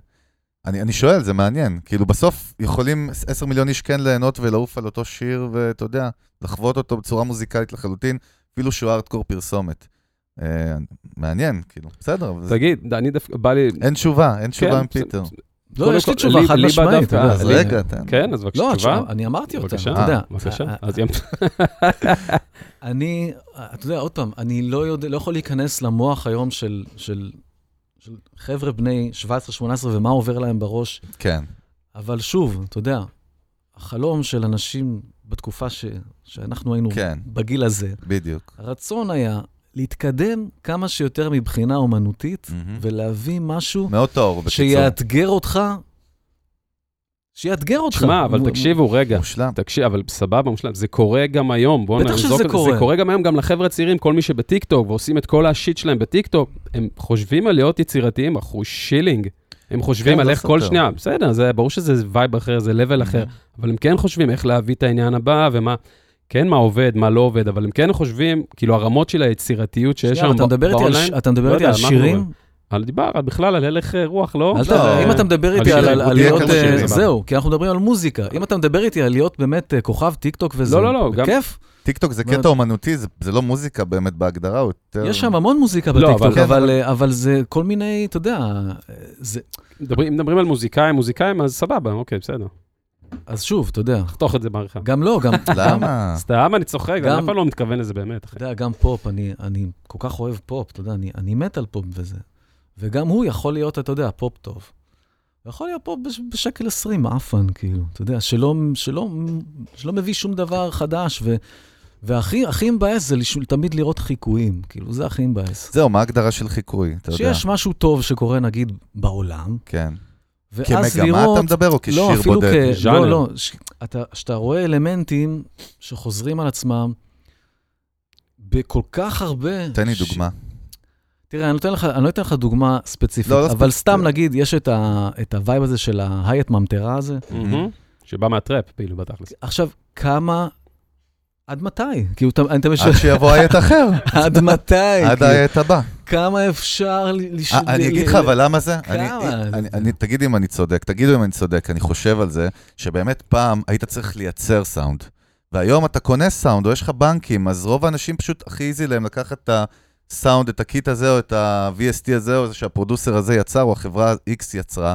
אני, אני שואל, זה מעניין. כאילו, בסוף יכולים 10 מיליון איש כן ליהנות ולעוף על אותו שיר, ואתה יודע, לחוות אותו בצורה מוזיקלית לחלוטין, אפילו שהוא ארטקור פרסומת. אה, מעניין, כאילו, בסדר, אבל זה- תגיד, אני דווקא, בא לי... אין תשובה, אין תשובה כן, עם פיטר. לא, קודם יש לי כל, תשובה לי- חד לי משמעית, בדווקא- אתה יודע. אז לי- רגע, תן. כן, אז בבקשה, לא, תשובה. תשמע, אני אמרתי אותה, בבקשה. אתה יודע. בבקשה, אה, אז ים... (laughs) אני, אתה יודע, עוד פעם, אני לא יודע, לא יכול להיכנס למוח היום של, של, של חבר'ה בני 17-18 ומה עובר להם בראש, כן, אבל שוב, אתה יודע, החלום של אנשים בתקופה ש, שאנחנו היינו כן, בגיל הזה, בדיוק. הרצון היה להתקדם כמה שיותר מבחינה אומנותית מהמם. ולהביא משהו מאוד טוב, בקיצור. שיאתגר אותך, שיאתגר אותך. שמע, אבל מ- תקשיבו רגע. מושלם. תקשיב, אבל סבבה, מושלם. זה קורה גם היום. בואו בטח שזה. קורה. זה קורה גם היום, גם לחבר'ה הצעירים, כל מי שבטיקטוק ועושים את כל השיט שלהם בטיקטוק, הם חושבים על להיות יצירתיים, אחו שילינג. הם חושבים כן, על לא איך כל. שנייה, בסדר, זה ברור שזה vibe אחר, זה level אחר, אבל הם כן חושבים איך להביא את העניין הבא ומה, כן מה עובד, מה לא עובד, אבל הם כן חושבים, כאילו הרמות של היצירתיות שיש שם אתה מדבר איתי על באונליין, ש- אתה מדבר לא איתי על שירים? על דיבר, על בכלל, על הלך אה, רוח, לא? אל זה- ת- אם אתה מדבר איתי על להיות... אה. זהו, כי אנחנו מדברים על מוזיקה. אם אתה מדבר איתי על להיות באמת אה, כוכב טיקטוק וזה, לא, לא, לא, בכיף. טיקטוק זה קטע אומנותי, זה- זה לא מוזיקה באמת בהגדרה, הוא יותר... יש שם המון מוזיקה לא, בטיקטוק, אבל- אבל, אה, אבל זה כל מיני, אתה יודע, זה... אם מדברים על מוזיקאים, מוזיקאים, אז סבבה, אוקיי, בסדר. אז שוב, אתה יודע, תחתוך את זה בעריכה. גם לא, גם... (laughs) למה? סתם, אני צוחק, אני גם- אף פעם לא מתכוון לזה באמת, אחי. אתה יודע, גם פופ, אני, אני כל כך אוהב פופ, אתה יודע, אני, אני מת על פופ וזה. וגם הוא יכול להיות, אתה יודע, פופ טוב. יכול להיות פופ בש, בשקל 20, מעפן, כאילו, אתה יודע, שלא, שלא, שלא מביא שום דבר חדש, ו, והכי הכי מבאס זה לשול, תמיד לראות חיקויים, כאילו, זה הכי מבאס. זהו, מה ההגדרה של חיקוי? אתה יודע. שיש משהו טוב שקורה, נגיד, בעולם, כן. כמגמה לראות... אתה מדבר או לא, כשיר אפילו בודד? כ... ז'אנר. לא, לא, ש... אתה, שאתה רואה אלמנטים שחוזרים על עצמם בכל כך הרבה... תן לי ש- דוגמה. תראה, אני, נותן לך, אני לא אתן לך דוגמה ספציפית, לא, לא אבל ספציפית. סתם נגיד, יש את, ה, את ה vibe הזה של ה hi-hat ממטרה הזה. מהמם. שבא מהטראפ, כאילו, בתכלס. עכשיו, כמה... עד מתי? כאילו, אתה- אני תמיד עד שיבוא העט אחר, (laughs) עד מתי? עד כאילו, העט הבא. כמה אפשר ל- לש... אה, אני ל- אגיד לך, אבל למה זה? כמה? אני- אני- אני- תגיד אם אני צודק, תגידו אם אני צודק, אני חושב על זה, שבאמת פעם היית צריך לייצר סאונד, והיום אתה קונה סאונד, או יש לך בנקים, אז רוב האנשים פשוט הכי easy להם לקחת את הסאונד, את ה kit הזה, או את ה-VST הזה, או זה שה producer הזה יצר, או החברה X יצרה.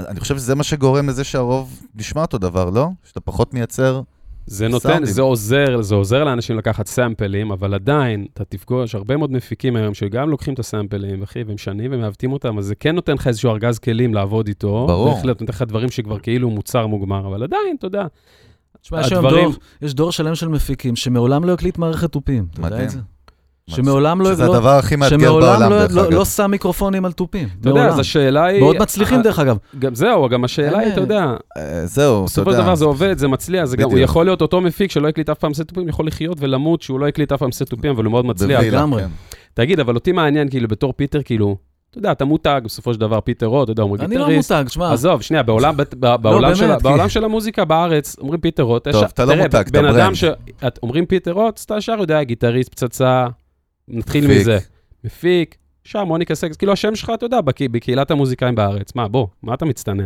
אני חושב שזה מה שגורם לזה שהרוב נשמע אותו דבר, לא? שאתה פחות מייצר זה נותן, סאונדים. זה עוזר, זה עוזר לאנשים לקחת סאמפלים, אבל עדיין, אתה תפגוש הרבה מאוד מפיקים היום שגם לוקחים את הסאמפלים, אחי, ומשנים ומעוותים אותם, אז זה כן נותן לך איזשהו ארגז כלים לעבוד איתו. ברור. בהחלט נותן לך דברים שכבר כאילו מוצר מוגמר, אבל עדיין, אתה יודע, תשמע, יש היום הדברים- דור, יש דור שלם של מפיקים שמעולם לא הקליט מערכת תופים. אתה יודע מדהים. שמעולם לא... שזה לא- הדבר הכי מאתגר שמעולם בעולם, לא- דרך לא- אגב. לא שם מיקרופונים על תופים. אתה יודע, אז. השאלה היא... מאוד מצליחים דרך אגב. גם זהו, גם השאלה היא, אין- אתה יודע, אה, זהו, אתה בסופו של יודע. דבר זה עובד, זה מצליח, זה גם, הוא. יכול להיות אותו מפיק שלא הקליט אף פעם סט תופים, יכול לחיות ולמות שהוא לא הקליט אף פעם סט תופים, אבל הוא מאוד מצליח. לגמרי. כן. תגיד, אבל אותי מעניין, כאילו, בתור פיטר, כאילו, אתה יודע, אתה מותג, בסופו של דבר, פיטר רוט, אתה יודע, הוא אני לא גיטריסט. מותג, שמע, עזוב, שנייה, בעולם, (laughs) ב- בעולם, של, בעולם של המוזיקה בארץ, אומרים פיטר רוט. טוב, אתה לא מותג, אתה בן אדם brand. אומרים פיטר רוט, אז אתה ישר יודע, גיטריסט, פצצה, נתחיל מפיק. מזה. מפיק, שם מוניקה סקס, כאילו השם שלך, אתה יודע, בקה- בקהילת המוזיקאים בארץ. מה, בוא, מה אתה מצטנע?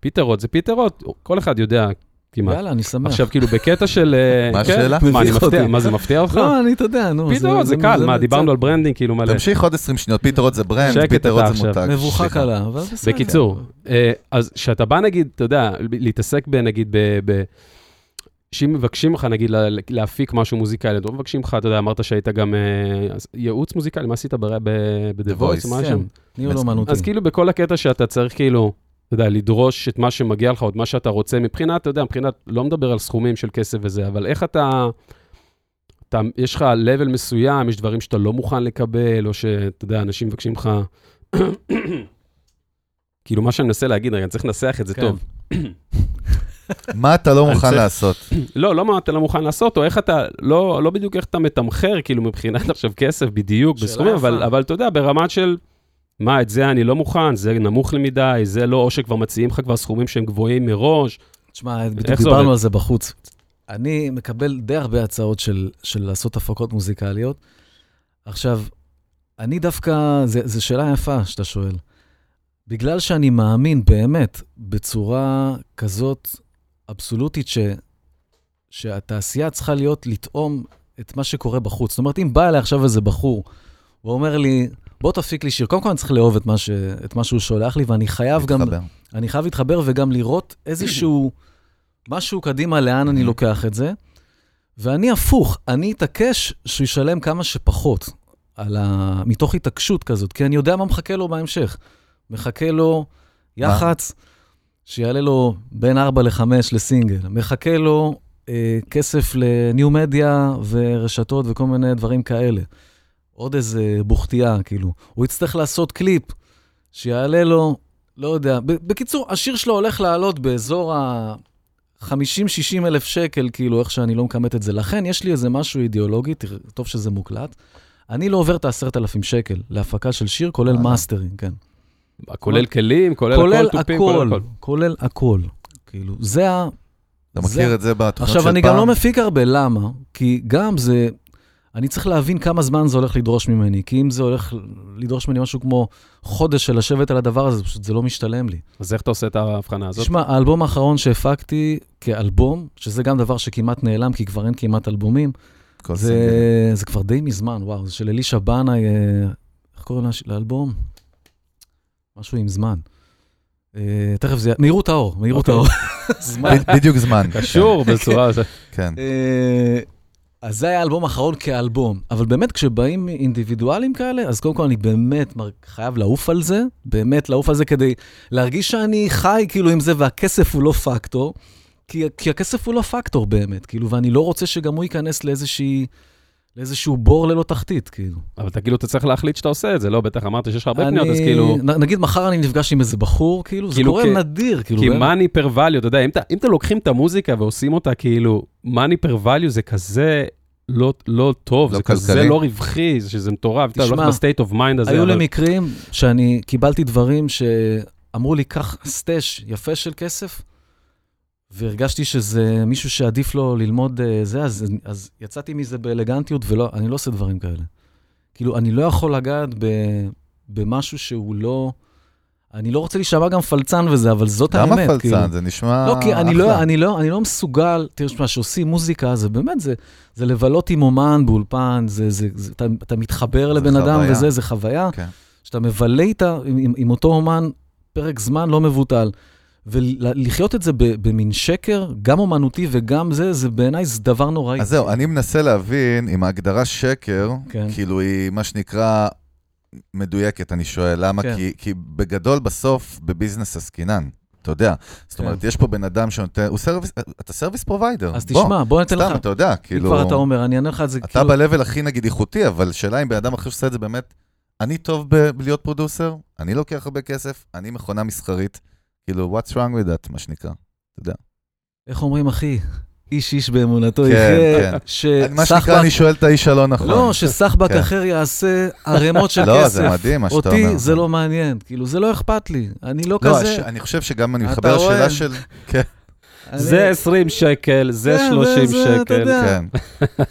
פיטר רוט זה פיטר רוט, כל אחד יודע כמעט. יאללה, אני שמח. עכשיו, כאילו, בקטע של... אה, (laughs) מה כן? השאלה? מה, אני מפתיע. מה, זה מפתיע אותך? לא, אני, אתה יודע, נו. פיטר רוט זה קל, מה, דיברנו על branding, כאילו מלא. תמשיך עוד 20 שניות, פיטר רוט זה brand, פיטר רוט אתה זה. מותג. מבוכה. קלה, אבל בסדר. בקיצור, אה, אז כשאתה בא נגיד, אתה יודע, להתעסק. ב שאם מבקשים לך, נגיד, לה- להפיק משהו מוזיקלי, לא מבקשים לך, אתה יודע, אמרת שהיית גם אה, ייעוץ מוזיקלי, מה עשית ב-The The Voice? מה כן, שם? ניהול אומנותי. אז כאילו בכל הקטע שאתה צריך כאילו, אתה יודע, לדרוש את מה שמגיע לך, או את מה שאתה רוצה, מבחינת, אתה יודע, מבחינת, לא מדבר על סכומים של כסף וזה, אבל איך אתה, אתה, יש לך level מסוים, יש דברים שאתה לא מוכן לקבל, או שאתה יודע, אנשים מבקשים לך, (coughs) כאילו, מה שאני מנסה להגיד, רגע, אני צריך לנסח את זה כן. טוב. (coughs) מה אתה לא מוכן לעשות? (clears throat) לא, לא מה אתה לא מוכן לעשות, או איך אתה, לא, לא בדיוק איך אתה מתמחר, כאילו, מבחינת עכשיו כסף בדיוק, בסכומים, אבל. אבל אתה יודע, ברמת של, מה, את זה אני לא מוכן, זה נמוך לי מדי, זה לא, או שכבר מציעים לך כבר סכומים שהם גבוהים מראש. תשמע, בדיוק דיברנו? על זה בחוץ. אני מקבל די הרבה הצעות של, של לעשות הפקות מוזיקליות. עכשיו, אני דווקא, זו שאלה יפה שאתה שואל. בגלל שאני מאמין באמת בצורה כזאת אבסולוטית, ש, שהתעשייה צריכה להיות לטעום את מה שקורה בחוץ. זאת אומרת, אם בא אליי עכשיו איזה בחור, הוא אומר לי, בוא תפיק לי שיר, קודם כל אני צריך לאהוב את מה, ש, את מה שהוא שולח לי, ואני חייב גם להתחבר. אני חייב להתחבר וגם לראות איזשהו (clears throat) משהו קדימה, לאן אני (clears throat) לוקח את זה. ואני הפוך, אני אתעקש שהוא ישלם כמה שפחות, על ה... מתוך התעקשות כזאת, כי אני יודע מה מחכה לו בהמשך. מחכה לו יח"צ, שיעלה לו בין 4 ל-5 לסינגל. מחכה לו אה, כסף לניו מדיה ורשתות וכל מיני דברים כאלה. עוד איזה בוכתייה, כאילו. הוא יצטרך לעשות קליפ שיעלה לו לא יודע. בקיצור, השיר שלו הולך לעלות באזור ה-50-60 אלף שקל, כאילו, איך שאני לא מכמת את זה. לכן, יש לי איזה משהו אידיאולוגי, טוב שזה מוקלט. אני לא עובר את ה-10,000 שקל להפקה של שיר, כולל. מאסטרינג, כן. כולל כלים, כולל כולל הכל תופים, הכל, כולל הכל. כולל הכל. כאילו, זה ה... אתה זה- מכיר את זה בתוכניות של פעם? עכשיו, אני גם לא מפיק הרבה, למה? כי גם זה... אני צריך להבין כמה זמן זה הולך לדרוש ממני, כי אם זה הולך לדרוש ממני משהו כמו חודש של לשבת על הדבר הזה, פשוט זה לא משתלם לי. אז איך אתה עושה את ההבחנה הזאת? תשמע, האלבום האחרון שהפקתי כאלבום, שזה גם דבר שכמעט נעלם, כי כבר אין כמעט אלבומים, זה. זה כבר די מזמן, וואו, זה של אלישע בנאי, אה, איך קוראים לאלבום? משהו עם זמן. אה, תכף זה, מהירות האור, מהירות אוקיי. האור. (laughs) בדיוק זמן. (laughs) קשור בצורה... (laughs) זה- כן. אה, אז זה היה האלבום האחרון כאלבום. אבל באמת, כשבאים אינדיבידואלים כאלה, אז קודם כל אני באמת חייב לעוף על זה, באמת לעוף על זה כדי להרגיש שאני חי כאילו עם זה, והכסף הוא לא פקטור, כי, כי הכסף הוא לא פקטור באמת, כאילו, ואני לא רוצה שגם הוא ייכנס לאיזושהי, לאיזשהו בור ללא תחתית, כאילו. אבל אתה כאילו, אתה צריך להחליט שאתה עושה את זה, לא? בטח אמרת שיש לך הרבה פניות, אז כאילו... נ- נגיד מחר אני נפגש עם איזה בחור, כאילו, זה כאילו, קורה כ- נדיר, כאילו. כי. money per value, אתה יודע, אם, אתם לוקחים את המוזיקה ועושים אותה כאילו, money per value זה כזה לא, לא טוב, לא זה כזה כלכלי. לא רווחי, זה שזה מטורף, אתה הולך ב state of mind הזה, היו אבל... לי מקרים שאני קיבלתי דברים שאמרו לי, קח stash יפה של כסף, והרגשתי שזה מישהו שעדיף לו ללמוד אה, זה, אז, אז יצאתי מזה באלגנטיות, ואני לא עושה דברים כאלה. כאילו, אני לא יכול לגעת ב, במשהו שהוא לא... אני לא רוצה להישמע גם פלצן וזה, אבל זאת למה האמת. כאילו. פלצן? זה נשמע לא, כי אני אחלה. לא, אני, לא, אני לא מסוגל, תראה, שמע, שעושים מוזיקה, זה באמת, זה, זה לבלות עם אומן באולפן, זה, זה, זה, אתה, אתה מתחבר זה לבן אדם חוויה. וזה, זה חוויה. כן. שאתה מבלה איתה, עם, עם, עם אותו אומן פרק זמן לא מבוטל. ולחיות את זה במין שקר, גם אומנותי וגם זה, זה בעיניי זה דבר נוראי. אז זהו, אני מנסה להבין אם ההגדרה שקר, כן. כאילו היא מה שנקרא מדויקת, אני שואל. למה? כן. כי, כי בגדול בסוף בביזנס עסקינן, אתה יודע. זאת כן. אומרת, יש פה בן אדם שנותן, הוא service, אתה service provider. אז תשמע, בוא ניתן לך, סתם, אתה יודע, אם כאילו... כבר אתה אומר, אני אענה לך את זה, אתה ב-level הכי נגיד איכותי, אבל שאלה אם בן אדם אחר שעושה את זה באמת, אני טוב בלהיות פרודוסר, אני לוקח הרבה כסף, אני מכונה מסחרית, כאילו, what's wrong with that, מה שנקרא. איך אומרים, אחי? איש איש באמונתו כן, יחיה, כן. מה שנקרא, שסחבק, אני שואל את האיש הלא נכון. לא, שסחבק כן. אחר יעשה ערימות של (laughs) לא, כסף. זה מדהים מה שאתה אומר. אותי זה לא מעניין, כאילו, זה לא אכפת לי, אני לא לא, כזה. הש- אני חושב שגם אני אתה רואה? לשאלה של... כן, אני- זה 20 שקל, זה כן, 30 זה- אתה שקל. כן.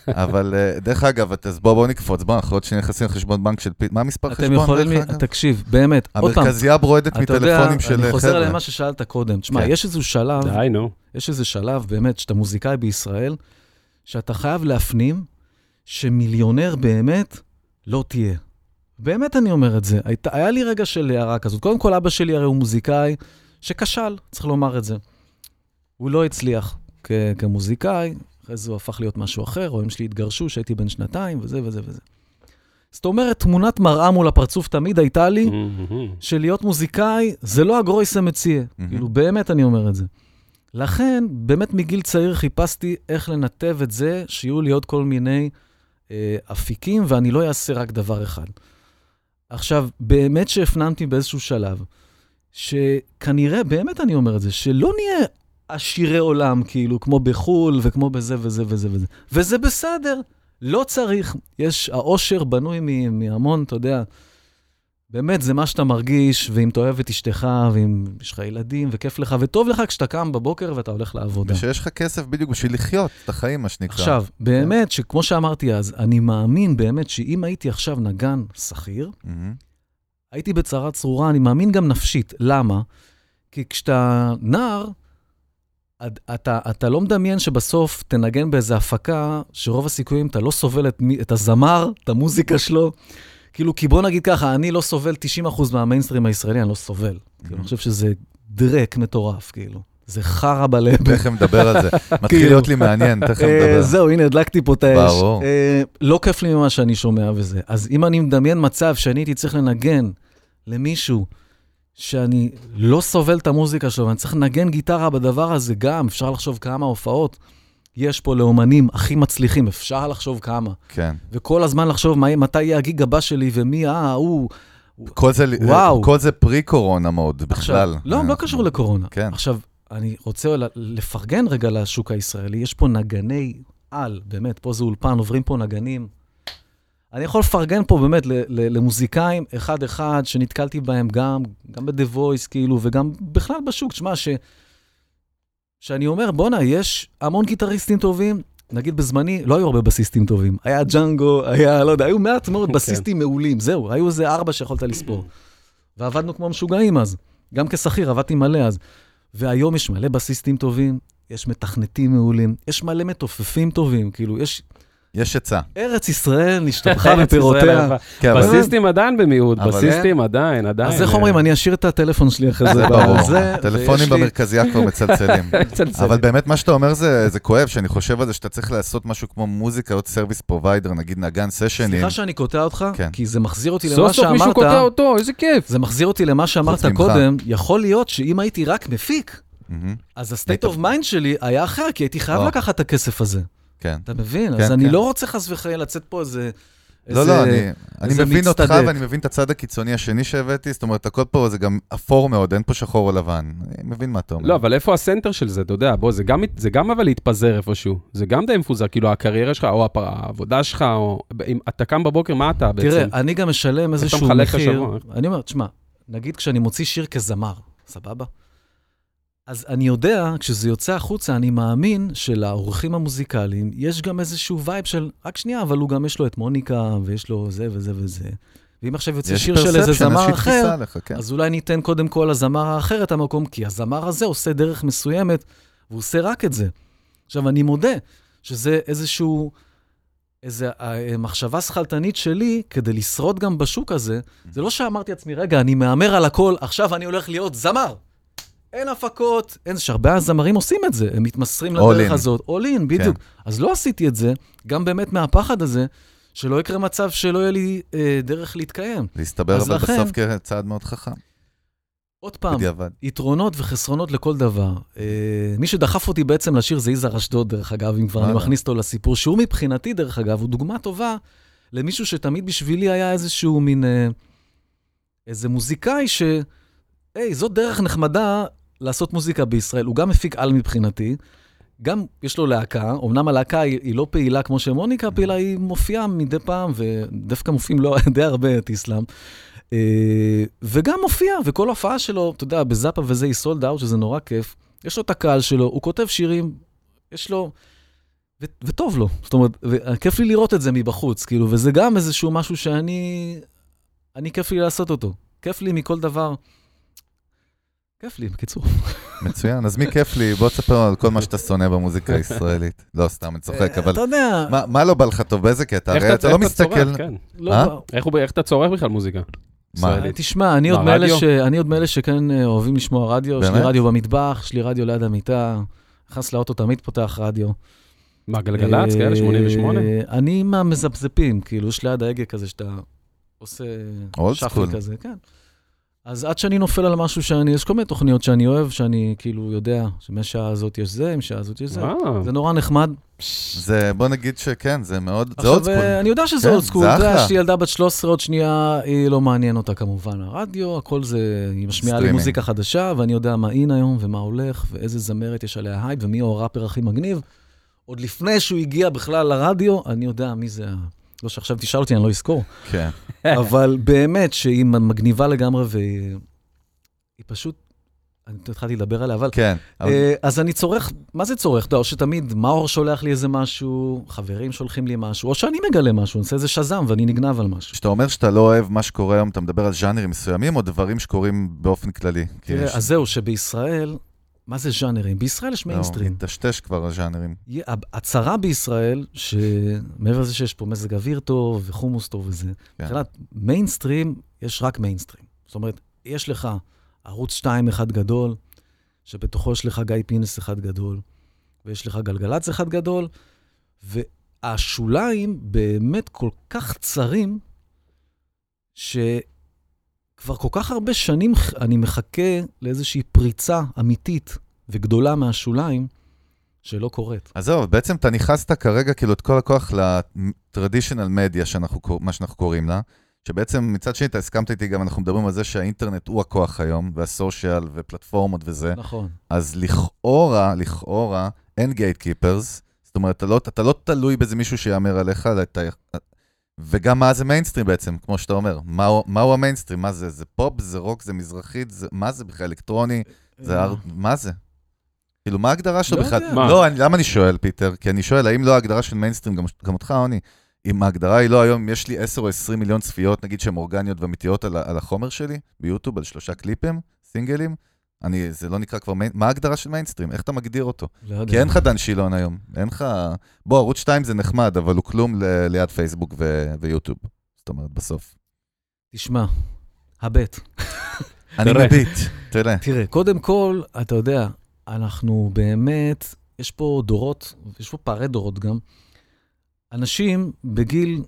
אבל אה, דרך אגב, אז בואו בוא נקפוץ, בוא, אנחנו עוד שניה נכנסים לחשבון בנק של פית, מה המספר חשבון? אתם יכולים, דרך לי- אגב? תקשיב, באמת, עוד פעם, המרכזייה ברועדת מטלפונים של אני חבר'ה. חוזר למה ששאלת קודם. תשמע, כן. יש איזשהו שלב, די, נו. יש איזה שלב, באמת, שאתה מוזיקאי בישראל, שאתה חייב להפנים שמיליונר באמת לא תהיה. באמת אני אומר את זה. היית, היה לי רגע של הערה כזאת. קודם כל, אבא שלי הרי הוא מוזיקאי שכשל, צריך לומר את זה. הוא לא הצליח כ- כמוזיקאי, אחרי זה הוא הפך להיות משהו אחר, ההורים שלי התגרשו כשהייתי בן שנתיים, וזה וזה וזה. זאת אומרת, תמונת מראה מול הפרצוף תמיד הייתה לי, מהמם. של להיות מוזיקאי זה לא הגרויסה מציע. מהמם. כאילו, באמת אני אומר את זה. לכן, באמת מגיל צעיר חיפשתי איך לנתב את זה, שיהיו לי עוד כל מיני אה, אפיקים, ואני לא אעשה רק דבר אחד. עכשיו, באמת שהפנמתי באיזשהו שלב, שכנראה, באמת אני אומר את זה, שלא נהיה עשירי עולם, כאילו, כמו בחו"ל וכמו בזה וזה וזה וזה. וזה בסדר, לא צריך. יש, העושר בנוי מהמון, אתה יודע, באמת, זה מה שאתה מרגיש, ואם אתה אוהב את אשתך, ואם יש לך ילדים, וכיף לך, וטוב לך כשאתה קם בבוקר ואתה הולך לעבודה. ושיש לך כסף בדיוק בשביל לחיות את החיים, מה שנקרא. עכשיו, באמת, שכמו שאמרתי אז, אני מאמין באמת שאם הייתי עכשיו נגן שכיר, מהמם. הייתי בצרה צרורה, אני מאמין גם נפשית. למה? כי כשאתה נער, אתה, אתה לא מדמיין שבסוף תנגן באיזה הפקה, שרוב הסיכויים אתה לא סובל את, את הזמר, את המוזיקה שלו. כאילו, כי בוא נגיד ככה, אני לא סובל 90% מהמיינסטרים הישראלי, אני לא סובל. כאילו, אני חושב שזה דרק מטורף, כאילו. זה חרא בלב. תכף נדבר על זה. (laughs) מתחיל כאילו. להיות לי מעניין, תכף אה, נדבר. זהו, הנה, הדלקתי פה את האש. ברור. אה, לא כיף לי ממה שאני שומע וזה. אז אם אני מדמיין מצב שאני הייתי צריך לנגן למישהו שאני לא סובל את המוזיקה שלו, ואני צריך לנגן גיטרה בדבר הזה גם, אפשר לחשוב כמה הופעות יש פה לאומנים הכי מצליחים, אפשר לחשוב כמה. כן. וכל הזמן לחשוב מה, מתי יהיה הגיג הבא שלי ומי, אה, הוא... כל זה, וואו. כל זה פרי-קורונה מוד, עכשיו, בכלל. לא, אה, לא קשור לקורונה. כן. עכשיו, אני רוצה לפרגן רגע לשוק הישראלי, יש פה נגני על, באמת, פה זה אולפן, עוברים פה נגנים. אני יכול לפרגן פה באמת למוזיקאים אחד-אחד שנתקלתי בהם גם, גם ב-The Voice, כאילו, וגם בכלל בשוק. תשמע, ש... שאני אומר, בואנה, יש המון גיטריסטים טובים. נגיד בזמני, לא היו הרבה בסיסטים טובים. היה ג'אנגו, היה, לא יודע, היו מעט מאוד (laughs) בסיסטים מעולים, זהו, היו איזה ארבע שיכולת לספור. ועבדנו כמו משוגעים אז. גם כשכיר, עבדתי מלא אז. והיום יש מלא בסיסטים טובים, יש מתכנתים מעולים, יש מלא מתופפים טובים, כאילו, יש... יש עצה. ארץ ישראל נשתבחה בפירותיה. כן, בסיסטים עדיין במיעוט, בסיסטים עדיין, עדיין. אז איך אומרים, אני אשאיר את הטלפון שלי אחרי זה. ברור. הטלפונים במרכזייה כבר מצלצלים. (laughs) צלצל. אבל באמת מה שאתה אומר זה, זה כואב, שאני חושב על זה שאתה צריך לעשות משהו כמו מוזיקה, עוד service provider, נגיד נגן סשנים. סליחה שאני קוטע אותך, כן. כי זה מחזיר אותי למה סוף סוף מישהו שאמרת, קוטע אותו, איזה כיף. זה מחזיר אותי למה שאמרת. קודם, יכול להיות שאם הייתי רק מפיק, אז ה-state of mind שלי היה אחר, כי הייתי חייב. לקחת את הכסף הזה. כן. אתה מבין? כן, אז אני כן. לא רוצה חס וחלילה לצאת פה איזה... לא, איזה- לא, אני, אני מבין אותך מצטדק. ואני מבין את הצד הקיצוני השני שהבאתי, זאת אומרת, הכל פה זה גם אפור מאוד, אין פה שחור או לבן. אני מבין מה אתה אומר. לא, אבל איפה הסנטר של זה, אתה יודע, בוא, זה גם, זה גם אבל להתפזר איפשהו. זה גם די מפוזר, כאילו, הקריירה שלך, או העבודה שלך, או... אם אתה קם בבוקר, מה אתה בעצם? תראה, אני גם משלם איזשהו מחלק את מחיר. השבוע? אני אומר, תשמע, נגיד כשאני מוציא שיר כזמר, סבבה? אז אני יודע, כשזה יוצא החוצה, אני מאמין שלאורחים המוזיקליים יש גם איזשהו vibe של, רק שנייה, אבל הוא גם יש לו את מוניקה, ויש לו זה וזה וזה. ואם עכשיו יוצא שיר של איזה זמר אחר, עליך, כן. אז אולי ניתן קודם כל לזמר האחר את המקום, כי הזמר הזה עושה דרך מסוימת, והוא עושה רק את זה. עכשיו, אני מודה שזה איזשהו, איזו אה, מחשבה שכלתנית שלי כדי לשרוד גם בשוק הזה. זה לא שאמרתי לעצמי, רגע, אני מהמר על הכל, עכשיו אני הולך להיות זמר. אין הפקות, אין, שהרבה הזמרים עושים את זה, הם מתמסרים All לדרך in. הזאת. all in, בדיוק. אז לא עשיתי את זה, גם באמת מהפחד הזה, שלא יקרה מצב שלא יהיה לי אה, דרך להתקיים. להסתבר אבל לכן- בסוף כצעד מאוד חכם, עוד פעם, בדיעבד. יתרונות וחסרונות לכל דבר. אה, מי שדחף אותי בעצם לשיר זה יזהר אשדוד, דרך אגב, אם כבר אני. מכניס אותו לסיפור, שהוא מבחינתי, דרך אגב, הוא דוגמה טובה למישהו שתמיד בשבילי היה איזשהו מין, אה, איזה מוזיקאי ש... היי, זאת דרך נחמדה לעשות מוזיקה בישראל. הוא גם מפיק על מבחינתי, גם יש לו להקה, אמנם הלהקה היא, היא לא פעילה כמו שמוניקה פעילה, היא מופיעה מדי פעם, ודווקא מופיעים לא (laughs) די הרבה את איסלאם. אה, וגם מופיע, וכל הופעה שלו, אתה יודע, בזאפה וזה, היא סולד אאוט, שזה נורא כיף. יש לו את הקהל שלו, הוא כותב שירים, יש לו... ו- וטוב לו. זאת אומרת, וכיף לי לראות את זה מבחוץ, כאילו, וזה גם איזשהו משהו שאני... אני, כיף לי לעשות אותו. כיף לי מכל דבר. כיף לי, בקיצור. מצוין, אז מי כיף לי? בוא תספר על כל מה שאתה שונא במוזיקה הישראלית. (laughs) לא, סתם, אני צוחק, אבל אתה יודע, מה- מה לא בא לך טוב? באיזה קטע? הרי אתה לא איך מסתכל... צורך, כן. לא, אה? לא. איך אתה צורך בכלל מוזיקה? מה? תשמע, אני עוד מאלה שכן אה, אוהבים לשמוע רדיו. יש לי? רדיו במטבח, יש לי רדיו ליד המיטה. נכנס לאוטו, תמיד פותח רדיו. מה, גלגלצ, כאלה, אה, 88? אני מהמזפזפים, כאילו, יש ליד ההגה כזה שאתה עושה shuffle. כזה, כן. אז עד שאני נופל על משהו שאני, יש כל מיני תוכניות שאני אוהב, שאני כאילו יודע שמהשעה הזאת יש זה, משעה הזאת יש זה. אה, זה נורא נחמד. זה, בוא נגיד שכן, זה מאוד, זה old school. אה, אני יודע שזה כן, old school. זה אתה יודע, אחלה. יש לי ילדה בת 13, עוד שנייה, היא לא מעניין אותה כמובן. הרדיו, הכל זה, היא משמיעה לי. מוזיקה חדשה, ואני יודע מה אין היום, ומה הולך, ואיזה זמרת יש עליה הייפ, ומי הוא הראפר הכי מגניב. עוד לפני שהוא הגיע בכלל לרדיו, אני יודע מי זה ה... לא שעכשיו תשאל אותי, אני לא אזכור. כן. (laughs) אבל באמת שהיא מגניבה לגמרי, והיא היא פשוט... אני התחלתי לדבר עליה, אבל... כן, אבל אה, אז אני צורך, מה זה צורך? אתה יודע, או שתמיד מאור שולח לי איזה משהו, חברים שולחים לי משהו, או שאני מגלה משהו, אני עושה איזה שזם ואני נגנב על משהו. כשאתה אומר שאתה לא אוהב מה שקורה היום, אתה מדבר על ז'אנרים מסוימים, או דברים שקורים באופן כללי? כי יש- תראה, אז זהו, שבישראל, מה זה ז'אנרים? בישראל יש לא, מיינסטרים. מטשטש כבר הז'אנרים. הצרה בישראל, שמעבר לזה שיש פה מזג אוויר טוב וחומוס טוב וזה, כן. מבחינת מיינסטרים, יש רק מיינסטרים. זאת אומרת, יש לך ערוץ 2 אחד גדול, שבתוכו יש לך גיא פינס אחד גדול, ויש לך גלגלצ אחד גדול, והשוליים באמת כל כך צרים, שכבר כל כך הרבה שנים אני מחכה לאיזושהי פריצה אמיתית וגדולה מהשוליים, שלא קורית. אז זהו, בעצם אתה נכנסת כרגע כאילו את כל הכוח לטרדישיונל מדיה, מה שאנחנו קוראים לה, שבעצם מצד שני אתה הסכמת איתי גם, אנחנו מדברים על זה שהאינטרנט הוא הכוח היום, והסושיאל ופלטפורמות וזה, נכון. אז לכאורה, לכאורה, אין גייט קיפרס, זאת אומרת, אתה לא, אתה לא תלוי באיזה מישהו שיאמר עליך, אלא אתה... וגם מה זה מיינסטרים בעצם, כמו שאתה אומר. מהו, מהו המיינסטרים? מה זה? זה פופ, זה רוק, זה מזרחית, זה, מה זה בכלל? אלקטרוני? זה הר... מה זה? כאילו, מה ההגדרה שלו לא בכלל? יודע. מה? לא, אני, למה אני שואל, פיטר? כי אני שואל, האם לא ההגדרה של מיינסטרים, גם, גם אותך, עוני, אם ההגדרה היא לא היום, יש לי 10 או 20 מיליון צפיות, נגיד שהן אורגניות ואמיתיות על, על החומר שלי, ביוטיוב, על שלושה קליפים, סינגלים, אני, זה לא נקרא כבר, מה ההגדרה של מיינסטרים? איך אתה מגדיר אותו? לא יודע. כי אין לך דן שילון היום, אין לך... בוא, ערוץ 2 זה נחמד, אבל הוא כלום ל, ליד פייסבוק ו, ויוטיוב. זאת אומרת, בסוף. תשמע, הבט. אני. מביט, תראה. תראה, קודם כל, אתה יודע, אנחנו באמת, יש פה דורות, יש פה פערי דורות גם. אנשים בגיל...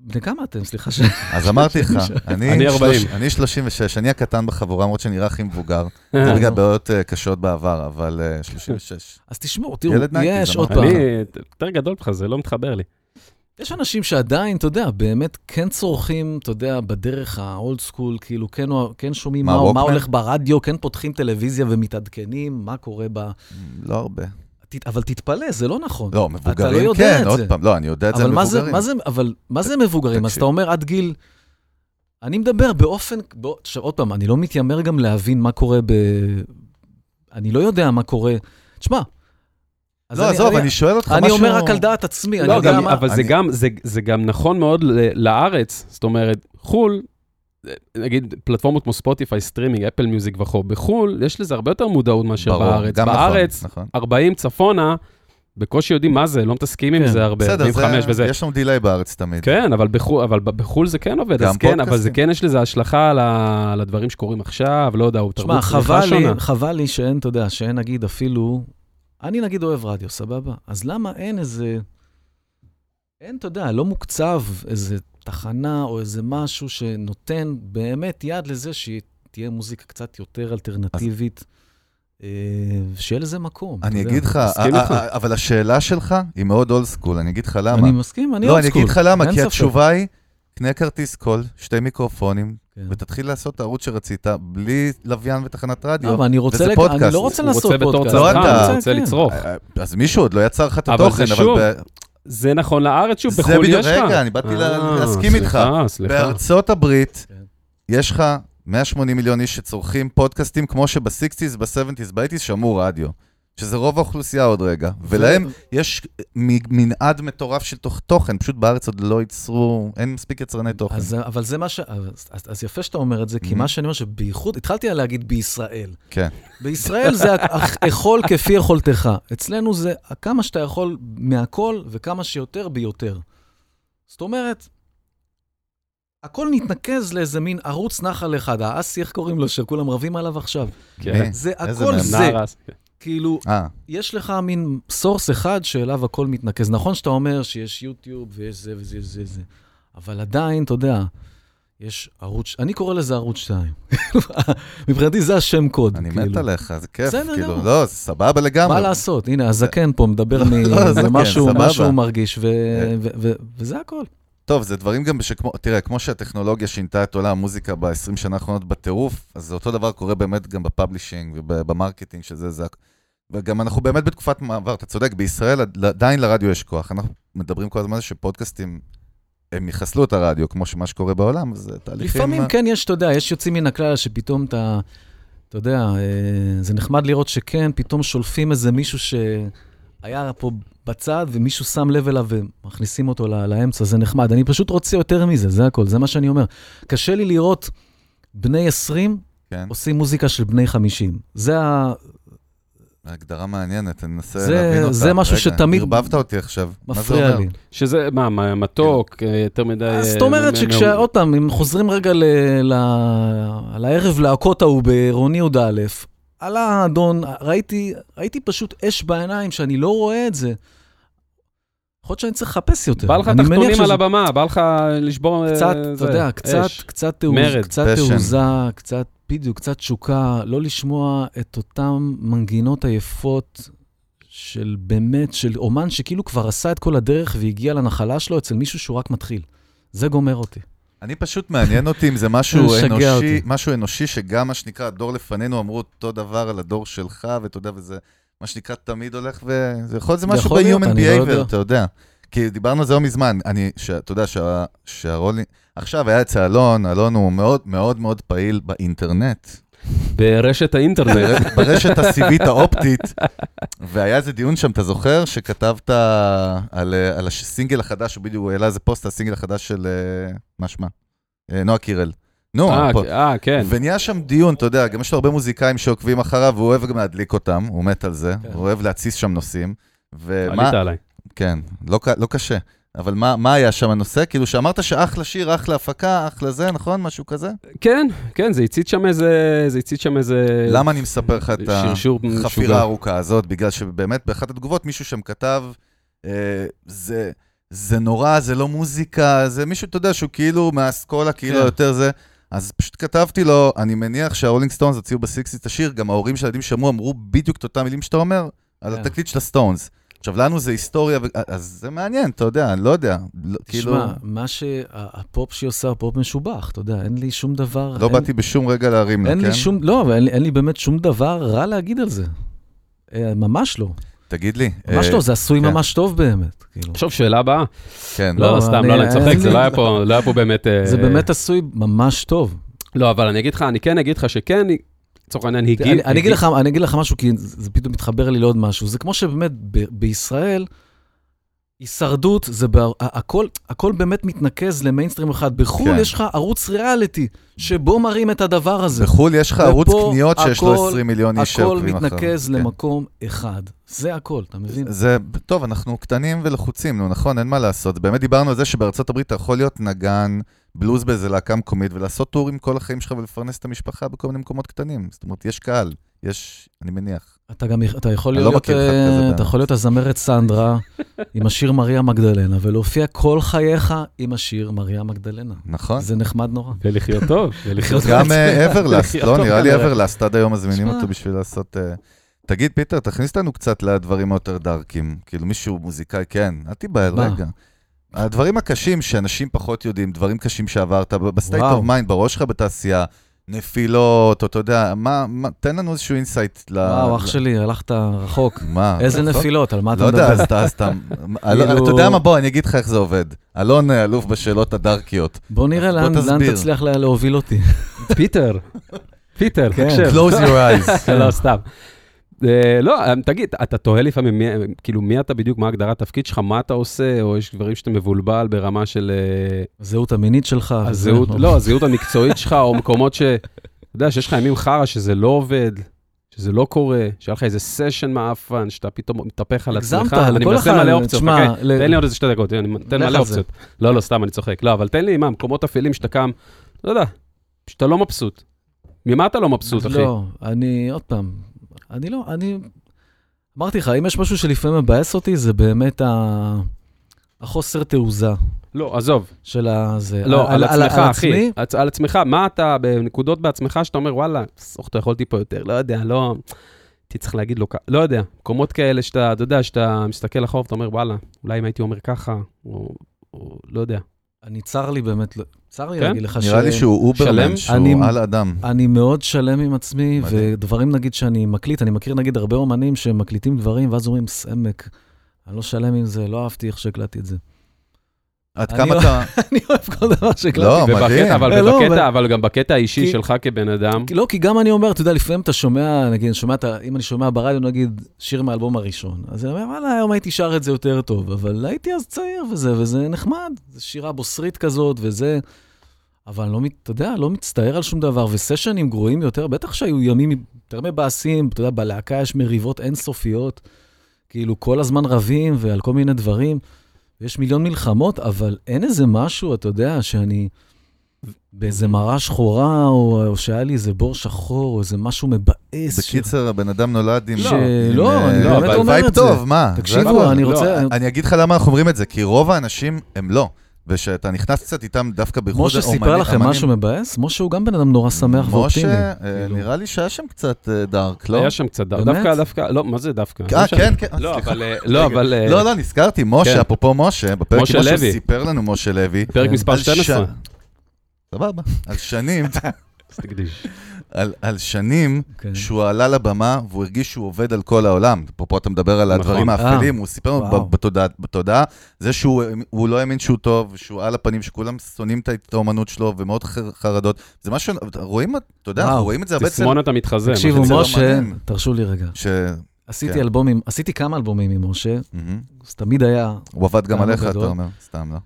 בני כמה אתם? סליחה ש... אז אמרתי לך, אני, אני 40. שלוש- אני 36, אני הקטן בחבורה, למרות שאני נראה הכי מבוגר. זה בגלל בעיות אה, קשות בעבר, אבל אה, 36. אז תשמעו, תראו, יש עוד אמרתי. פעם, אני יותר גדול ממך, זה לא מתחבר לי. יש אנשים שעדיין, אתה יודע, באמת כן צורכים, אתה יודע, בדרך האולד סקול, כאילו, כן, כן שומעים מה, מה, מה? הולך ברדיו, כן פותחים טלוויזיה ומתעדכנים, מה קורה ב... לא הרבה. אבל תתפלא, זה לא נכון. לא, אתה מבוגרים לא יודע כן, את עוד זה. פעם, לא, אני יודע את זה על אבל מה זה, מבוגרים. מה זה, אבל מה זה מבוגרים? אז. אתה אומר עד גיל... אני מדבר באופן... בוא- עכשיו, עוד פעם, אני לא מתיימר גם להבין מה קורה ב... אני לא יודע מה קורה. תשמע, לא, אני- עזוב, אני- אני שואל אותך אני משהו... אומר רק על דעת עצמי, אני לא, יודע גם, מה... אבל זה אני- גם, זה, זה גם נכון מאוד לארץ, זאת אומרת, חו"ל, נגיד פלטפורמות כמו ספוטיפיי, סטרימינג, אפל מיוזיק וכו', בחו"ל יש לזה הרבה יותר מודעות מאשר ברור, בארץ. גם נכון, בארץ, נכון. 40 צפונה, בקושי יודעים מה זה, לא מתעסקים עם כן. זה הרבה, בסדר, 45 זה- וזה. יש לנו delay בארץ תמיד. כן, אבל בחו"ל, אבל בחו"ל זה כן עובד, אז כן, אבל זה. כן יש לזה השלכה על ה- על הדברים שקורים עכשיו, לא יודע, הוא תרבות צריכה שונה. חבל לי שאין, אתה יודע, שאין נגיד אפילו... אני נגיד אוהב רדיו, סבבה? אז למה אין איזה... אין, אתה יודע, לא מוקצב איזה תחנה או איזה משהו שנותן באמת יד לזה שתהיה מוזיקה קצת יותר אלטרנטיבית, אה, שיהיה לזה מקום. אני. אגיד לך, מסכים ה- איתך. ה- אבל השאלה שלך היא מאוד old school, אני אגיד לך למה. אני מסכים, אני לא, old אני school. אגיד לך למה, כי. התשובה היא, קנה כרטיס קול, שתי מיקרופונים, כן. ותתחיל לעשות את הערוץ שרצית, בלי לוויין ותחנת רדיו. לא, אבל אני רוצה... וזה לג- פודקאסט. אני לא רוצה הוא לעשות רוצה בתור פודקאסט. לא צרכן. הוא רוצה. לצרוך. אה, אז מישהו עוד לא יצר לך את אבל התוכן, זה אבל... זה נכון לארץ, שוב, זה בחו"ל בדיוק, יש לך. רגע, אני באתי אה, להסכים איתך. סליחה, סליחה. בארצות הברית. יש לך 180 מיליון איש שצורכים פודקאסטים כמו שבסיקסטיז, בסבנטיז, באייטיז שמעו רדיו. שזה רוב האוכלוסייה עוד רגע. ולהם יש מ- מנעד מטורף של תוכ- תוכן, פשוט בארץ עוד לא ייצרו, אין מספיק יצרני תוכן. אז, אבל זה מה ש... אז, אז, אז יפה שאתה אומר את זה, כי Mhm. מה שאני אומר שבייחוד, התחלתי להגיד בישראל. כן. בישראל זה אכ- (laughs) אכול כפי יכולתך. אצלנו זה כמה שאתה יכול מהכל וכמה שיותר ביותר. זאת אומרת, הכל מתנקז לאיזה מין ערוץ נחל אחד, האסי, איך קוראים לו, שכולם רבים עליו עכשיו? כן. זה איזה הכל? זה. כאילו, אה, יש לך מין source אחד שאליו הכל מתנקז. נכון שאתה אומר שיש יוטיוב ויש זה וזה וזה וזה, אבל עדיין, אתה יודע, יש ערוץ, אני קורא לזה ערוץ 2. (laughs) מבחינתי זה השם קוד. אני כאילו. מת עליך, זה כיף. בסדר כאילו, גמור. לא, זה סבבה לגמרי. מה לעשות? הנה, הזקן פה מדבר (laughs) לא, זקן, ממשהו סבבה. מה שהוא מרגיש, ו- אה. ו- ו- וזה הכל. טוב, זה דברים גם שכמו, תראה, כמו שהטכנולוגיה שינתה את עולם המוזיקה ב-20 שנה האחרונות בטירוף, אז זה אותו דבר קורה באמת גם ב publishing וב marketing, שזה זה... וגם אנחנו באמת בתקופת מעבר, אתה צודק, בישראל עד- עדיין לרדיו יש כוח. אנחנו מדברים כל הזמן שפודקאסטים, הם יחסלו את הרדיו, כמו שמה שקורה בעולם, זה תהליכים... לפעמים כן יש, אתה יודע, יש יוצאים מן הכלל שפתאום אתה, אתה יודע, אה, זה נחמד לראות שכן, פתאום שולפים איזה מישהו שהיה פה בצד, ומישהו שם לב אליו ומכניסים אותו לאמצע, זה נחמד. אני פשוט רוצה יותר מזה, זה הכל, זה מה שאני אומר. קשה לי לראות בני 20 כן, עושים מוזיקה של בני 50. זה ה... הגדרה מעניינת, אני מנסה זה- להבין אותה. זה משהו רגע, שתמיד ערבבת אותי עכשיו. מה זה מפריע אומר? לי. שזה, מה, מה, מתוק, אה, יותר מדי... אה, זאת אומרת מ- שכשה... מ- עוד פעם, אם חוזרים רגע ל... ל... לערב להקות ההוא בעירוני י"א, עלה האדון, ראיתי, ראיתי פשוט אש בעיניים שאני לא רואה את זה. יכול להיות שאני צריך לחפש יותר. בא לך תחתונים שזה על הבמה, בא לך לשבור... אה, קצת, זה, אתה יודע, קצת, אש. קצת, תעוז, מרד, קצת. תעוזה, קצת, בדיוק, קצת תשוקה, לא לשמוע את אותן מנגינות עייפות של באמת, של אומן שכאילו כבר עשה את כל הדרך והגיע לנחלה שלו אצל מישהו שהוא רק מתחיל. זה גומר אותי. אני פשוט מעניין אותי אם זה משהו (laughs) אנושי, אותי. משהו אנושי שגם מה שנקרא הדור לפנינו אמרו אותו דבר על הדור שלך, ואתה יודע, וזה מה שנקרא תמיד הולך ו... זה יכול להיות זה משהו ב-human לא behavior, אתה יודע. כי דיברנו על זה לא מזמן, אני, ש- אתה יודע, שה- שהרולינג... עכשיו היה אצל אלון, אלון הוא מאוד מאוד מאוד פעיל באינטרנט, ברשת האינטרנט. (laughs) ברשת הסיבית האופטית, והיה איזה דיון שם, אתה זוכר, שכתבת על, אה, על הסינגל החדש, הוא בדיוק, העלה איזה פוסט, הסינגל החדש של, אה, מה שמה? אה, נועה קירל. נו, אה, אה, כן. ונהיה שם דיון, אתה יודע, גם יש לו הרבה מוזיקאים שעוקבים אחריו, והוא אוהב גם להדליק אותם, הוא מת על זה, כן. הוא אוהב להתסיס שם נושאים. ומה, עלית עליי. כן, לא, לא קשה. אבל מה, מה היה שם הנושא? כאילו שאמרת שאחלה שיר, אחלה הפקה, אחלה זה, נכון? משהו כזה? כן, כן, זה הצית שם איזה... זה הצית שם איזה... למה אני מספר לך את החפירה. הארוכה הזאת? בגלל שבאמת באחת התגובות מישהו שם כתב, אה, זה, זה נורא, זה לא מוזיקה, זה מישהו, אתה יודע, שהוא כאילו מהאסכולה, כאילו כן. יותר זה. אז פשוט כתבתי לו, אני מניח שהרולינג סטונס הוציאו ב sixties את השיר, גם ההורים של הילדים שמעו, אמרו בדיוק את אותם מילים שאתה אומר, על כן. התקליט של הסטונס. עכשיו, לנו זה היסטוריה. אז זה מעניין, אתה יודע, אני לא יודע. לא, כאילו, תשמע, מה שהפופ שהיא עושה, פופ משובח, אתה יודע, אין לי שום דבר... לא אין- באתי בשום רגע להרים לה, כן? שום, לא, אבל אין לי- אין לי באמת שום דבר רע להגיד על זה. אה, ממש לא. תגיד לי. ממש לא, זה עשוי כן. ממש טוב באמת. כאילו. עכשיו, שאלה הבאה. כן, לא, לא, סתם, אני- לא, אני צוחק, זה לא היה פה, לא באמת... אה, זה באמת עשוי ממש טוב. לא, אבל אני אגיד לך, אני כן אגיד לך שכן, לצורך העניין, הגיל... אני- אגיד לך- משהו, כי זה פתאום מתחבר לי לעוד משהו. זה כמו שבאמת בישראל, הישרדות, זה בה, הכל, הכל באמת מתנקז למיינסטרים אחד. בחו"ל כן. יש לך ערוץ ריאליטי, שבו מראים את הדבר הזה. בחו"ל יש לך ערוץ קניות שיש לו הכל- 20 מיליון איש הכל שעוקבים אחריו. מתנקז כן. למקום אחד. זה הכל, אתה מבין? זה, טוב, אנחנו קטנים ולחוצים, נו, נכון, אין מה לעשות. באמת דיברנו על זה שבארצות הברית אתה יכול להיות נגן בלוז באיזה להקה מקומית ולעשות טורים כל החיים שלך ולפרנס את המשפחה בכל מיני מקומות קטנים. זאת אומרת, יש קהל, יש, אני מניח. אתה גם, אתה יכול לא להיות, מכיר אחד אה, כזה אתה. יכול להיות הזמרת סנדרה (laughs) עם השיר מריה מגדלנה, ולהופיע כל חייך עם השיר מריה מגדלנה. נכון? זה נחמד נורא. ולחיות טוב, ולחיות (laughs) טוב. גם אברלאסט, לחיות לא, נראה לי. אברלאסט, עד היום מזמינים. אותו בשביל לעשות... אה, תגיד, פיטר, תכניס אותנו קצת לדברים היותר דארקים. כאילו, מישהו מוזיקאי, כן, אל תיבהל? רגע. הדברים הקשים שאנשים פחות יודעים, דברים קשים שעברת, ב state. of mind, בראש שלך בתעשייה, נפילות, או אתה יודע, מה, מה- תן לנו איזשהו insight ל... וואו, אח שלי, הלכת רחוק. מה? איזה? נפילות, על מה אתה לא יודע, מדבר? אז אתה כאילו- אתה יודע מה? בוא, אני אגיד לך איך זה עובד. אלון אה, אלוף בשאלות הדארקיות. בוא נראה בוא לאן. תצליח לה- להוביל אותי. (laughs) פיטר, (laughs) פיטר, כן. תקשיב. Close your eyes. (laughs) לא, סתם. אה, לא, אה, תגיד, אתה תוהה לפעמים, מי- כאילו, מי אתה בדיוק, מה הגדרת התפקיד שלך, מה אתה עושה, או יש דברים שאתה מבולבל ברמה של אה, הזהות המינית שלך. הזהות, וזה- לא, הזהות המקצועית שלך, או מקומות ש... אתה יודע, שיש לך ימים חרא שזה לא עובד, שזה לא קורה, שהיה לך איזה סשן מעפן, שאתה פתאום מתהפך על עצמך. אני מנסה מלא אופציות, תשמע, ל- תן לי עוד איזה שתי דקות, אני לך מלא. אופציות. לא, לא, סתם, אני צוחק. לא, אבל תן לי, מה, מקומות אפלים שאתה קם, לא יודע, שאתה לא מבסוט. ממה אתה לא מבסוט, אחי? לא, אני, עוד פעם, אני לא, אני... אמרתי לך, אם יש משהו שלפעמים מבאס אותי, זה באמת ה... החוסר תעוזה לא, עזוב. של הזה. לא, על עצמך, על אחי. עצמי, על- על עצמך, מה אתה, בנקודות בעצמך, שאתה אומר, וואלה, סוכתו, יכולתי פה יותר, לא יודע, לא... הייתי צריך להגיד לו, לא יודע, מקומות כאלה שאתה, אתה יודע, שאתה מסתכל אחורה ואתה אומר, וואלה, אולי אם הייתי אומר ככה, או, או לא יודע. אני צר לי באמת, לא- צר לי כן? להגיד לך ש... נראה לי שהוא אוברמן, שלם? אני- שהוא על אדם. אני מאוד שלם עם עצמי, מדהים. ודברים נגיד שאני מקליט, אני מכיר נגיד הרבה אומנים שמקליטים דברים, ואז אומרים, סמק, אני לא שלם עם זה, לא אהבתי איך שהקלטתי את זה. עד אני כמה לא- אתה... (laughs) אני אוהב כל דבר שהקלטתי. לא, מדהים. אבל אה, לא, בקטע, אבל- גם בקטע האישי שלך כבן אדם, לא, כי גם אני אומר, אתה יודע, לפעמים אתה שומע, נגיד, אני שומע, אם אני שומע ברדיו, נגיד, שיר מהאלבום הראשון, אז אני אומר, וואלה, היום הייתי שר את זה יותר טוב, אבל הייתי אז צעיר וזה, וזה נחמד, זו שירה בוסרית כזאת, וזה... אבל אני לא, אתה יודע, לא מצטער על שום דבר, וסשנים גרועים יותר, בטח שהיו ימים יותר מבאסים, אתה יודע, בלהקה יש מריבות אינסופיות, כאילו כל הזמן רבים ועל כל מיני דברים, ויש מיליון מלחמות, אבל אין איזה משהו, אתה יודע, שאני באיזה מראה שחורה, או, או שהיה לי איזה בור שחור, או איזה משהו מבאס. בקיצר, הבן אדם נולד עם... ש- עם, לא, אה, אני באמת אבל אומר vibe את זה. טוב, מה? תקשיבו. אני לא, רוצה... אני אגיד לך למה אנחנו אומרים את זה, כי רוב האנשים הם לא. ושאתה נכנס קצת איתם דווקא בייחוד משה סיפר לכם משהו מבאס? משה הוא גם בן אדם נורא שמח ואופטימי. משה, אה, כאילו. נראה לי שהיה שם קצת אה, דארק, לא? היה שם קצת, באמת? דווקא, דווקא, לא, מה זה דווקא? אה, משנה. כן, כן. לא, סליחה. אבל, אה, לא, אבל, לא, לא, נזכרתי, כן. משה, אפרופו משה, בפרק משה. סיפר לנו משה לוי. פרק כן. מספר על ש- 12. סבבה. על שנים, (laughs) אז תקדיש. על- על שנים כן. שהוא עלה לבמה והוא הרגיש שהוא עובד על כל העולם. אפרופו אתה מדבר על נכון. הדברים האפלים, הוא סיפר לנו בתודעה- בתודעה, זה שהוא הוא לא האמין שהוא טוב, שהוא על הפנים, שכולם שונאים את האומנות שלו ומאוד חר- חרדות. זה משהו, רואים, אתה יודע, וואו. אנחנו רואים את זה הרבה אצל... תסמונת המתחזה. תקשיבו, לא משה, מעניין. תרשו לי רגע. ש... עשיתי כן. אלבומים, עשיתי כמה אלבומים עם משה, מהמם. זה תמיד היה... הוא עבד גם עליך, אתה גדול. אומר, סתם לא.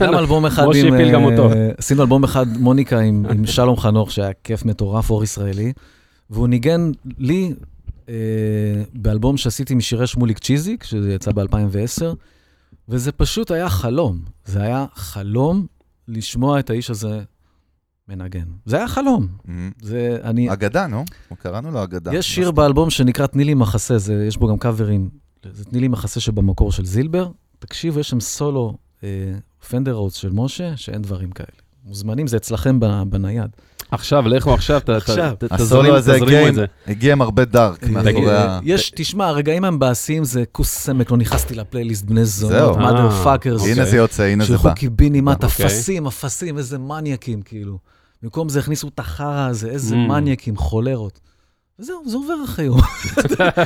גם אלבום אחד עם... משה הפיל גם אה, אותו. עשינו אלבום אחד, מוניקה, עם עם שלום חנוך, שהיה כיף מטורף, אור ישראלי, והוא ניגן לי אה, באלבום שעשיתי משירי שמוליק צ'יזיק, שזה יצא ב-2010, וזה פשוט היה חלום. זה היה חלום לשמוע את האיש הזה מנגן. זה היה חלום. מהמם. זה, אני... אגדה, נו? קראנו לו אגדה. יש שיר באלבום שנקרא תני לי מחסה, זה, יש בו גם קאברים. זה תני לי מחסה שבמקור של זילבר. תקשיבו, יש שם סולו פנדר רודס של משה, שאין דברים כאלה. מוזמנים, זה אצלכם ב- בנייד. עכשיו, לכו עכשיו, תזרימו את זה. הגיע עם הרבה dark מאחורי אה, ה... יש, תשמע, הרגעים המבאסים זה כוס סמק, לא נכנסתי לפלייליסט בני זונות, אה, fuckers. הנה זה יוצא, הנה זה בא. קיבינימט, אוקיי. אפסים, אפסים, איזה מניאקים, כאילו. במקום זה הכניסו את החרא הזה, איזה Mm. מניאקים, חולרות. וזהו, זה עובר אחרי יום.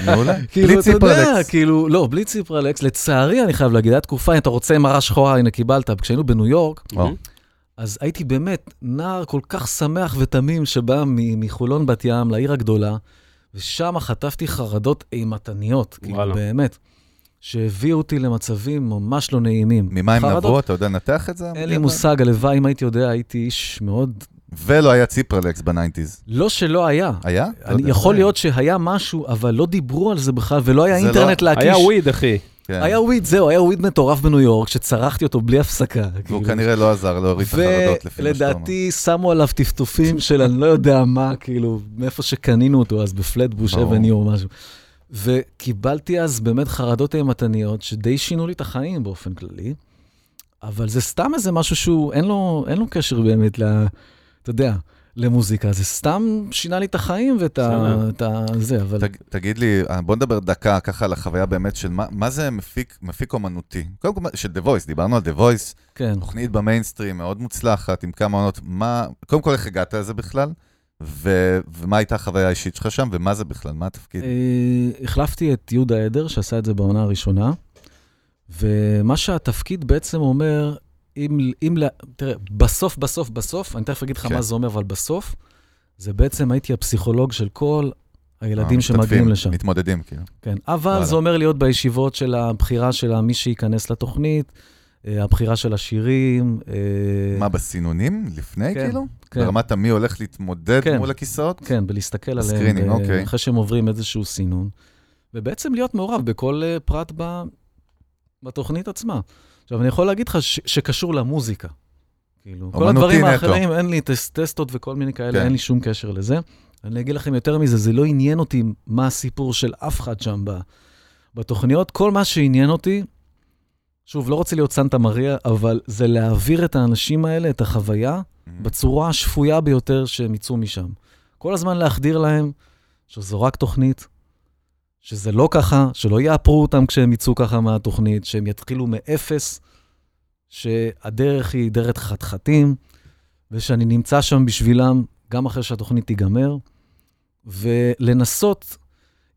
מעולה. (laughs) כאילו, בלי ציפרלקס. כאילו, לא, בלי ציפרלקס. לצערי, אני חייב להגיד, הייתה תקופה, אם אתה רוצה מראה שחורה, הנה, קיבלת. כשהיינו בניו יורק. אז הייתי באמת נער כל כך שמח ותמים שבא מחולון בת ים לעיר הגדולה, ושם חטפתי חרדות אימתניות, כאילו. באמת. שהביאו אותי למצבים ממש לא נעימים. ממה הם. נבעו? אתה יודע לנתח את זה? אין לי מושג, הלוואי, אם הייתי יודע, הייתי איש מאוד... ולא היה ציפרלקס ב nineties. לא שלא היה. היה? לא אני, יודע. יכול להיות שהיה משהו, אבל לא דיברו על זה בכלל, ולא היה זה אינטרנט לא- להקיש. היה weed, אחי. כן. היה weed, זהו, היה weed מטורף בניו יורק, שצרכתי אותו בלי הפסקה. והוא כאילו. כנראה לא עזר להוריד את החרדות, לפי מה שאתה אומר. ולדעתי שמו עליו טפטופים של אני לא יודע מה, כאילו, מאיפה שקנינו אותו אז, בפלטבוש. avenue או משהו. וקיבלתי אז באמת חרדות אימתניות שדי שינו לי את החיים באופן כללי, אבל זה סתם איזה משהו שהוא, אין לו, אין לו קשר באמת ל... אתה יודע, למוזיקה, זה סתם שינה לי את החיים ואת ה... את ה זה, אבל... תג, תגיד לי, אה, בוא נדבר דקה ככה על החוויה באמת של מה, מה זה מפיק, מפיק אומנותי. קודם כל, של The Voice, דיברנו על The Voice, כן. תוכנית במיינסטרים מאוד מוצלחת, עם כמה עונות. מה, קודם כל, איך הגעת לזה בכלל? ו, ומה הייתה החוויה האישית שלך שם, ומה זה בכלל, מה התפקיד? אה, החלפתי את יהודה עדר, שעשה את זה בעונה הראשונה, ומה שהתפקיד בעצם אומר, אם, אם, תראה, בסוף, בסוף, בסוף, אני תכף אגיד לך כן. מה זה אומר, אבל בסוף, זה בעצם הייתי הפסיכולוג של כל הילדים המשתתפים, שמגיעים לשם. מתמודדים, כאילו. כן, אבל וואלה. זה אומר להיות בישיבות של הבחירה של מי שייכנס לתוכנית, אה, הבחירה של השירים. אה, מה, בסינונים? לפני, כן, כאילו? כן. ברמת המי הולך להתמודד כן. מול הכיסאות? כן, ולהסתכל עליהם, ב screening, אוקיי. אחרי שהם עוברים איזשהו סינון, ובעצם להיות מעורב בכל אה, פרט ב... בתוכנית עצמה. עכשיו, אני יכול להגיד לך ש... שקשור למוזיקה. כאילו, כל הדברים. האחרים, אין לי טס, טסטות וכל מיני כאלה, כן. אין לי שום קשר לזה. אני אגיד לכם יותר מזה, זה לא עניין אותי מה הסיפור של אף אחד שם ב... בתוכניות. כל מה שעניין אותי, שוב, לא רוצה להיות סנטה מריה, אבל זה להעביר את האנשים האלה, את החוויה, בצורה השפויה ביותר שהם יצאו משם. כל הזמן להחדיר להם שזו רק תוכנית, שזה לא ככה, שלא יאפרו אותם כשהם יצאו ככה מהתוכנית, שהם יתחילו מאפס, שהדרך היא דרך חתחתים, ושאני נמצא שם בשבילם גם אחרי שהתוכנית תיגמר, ולנסות,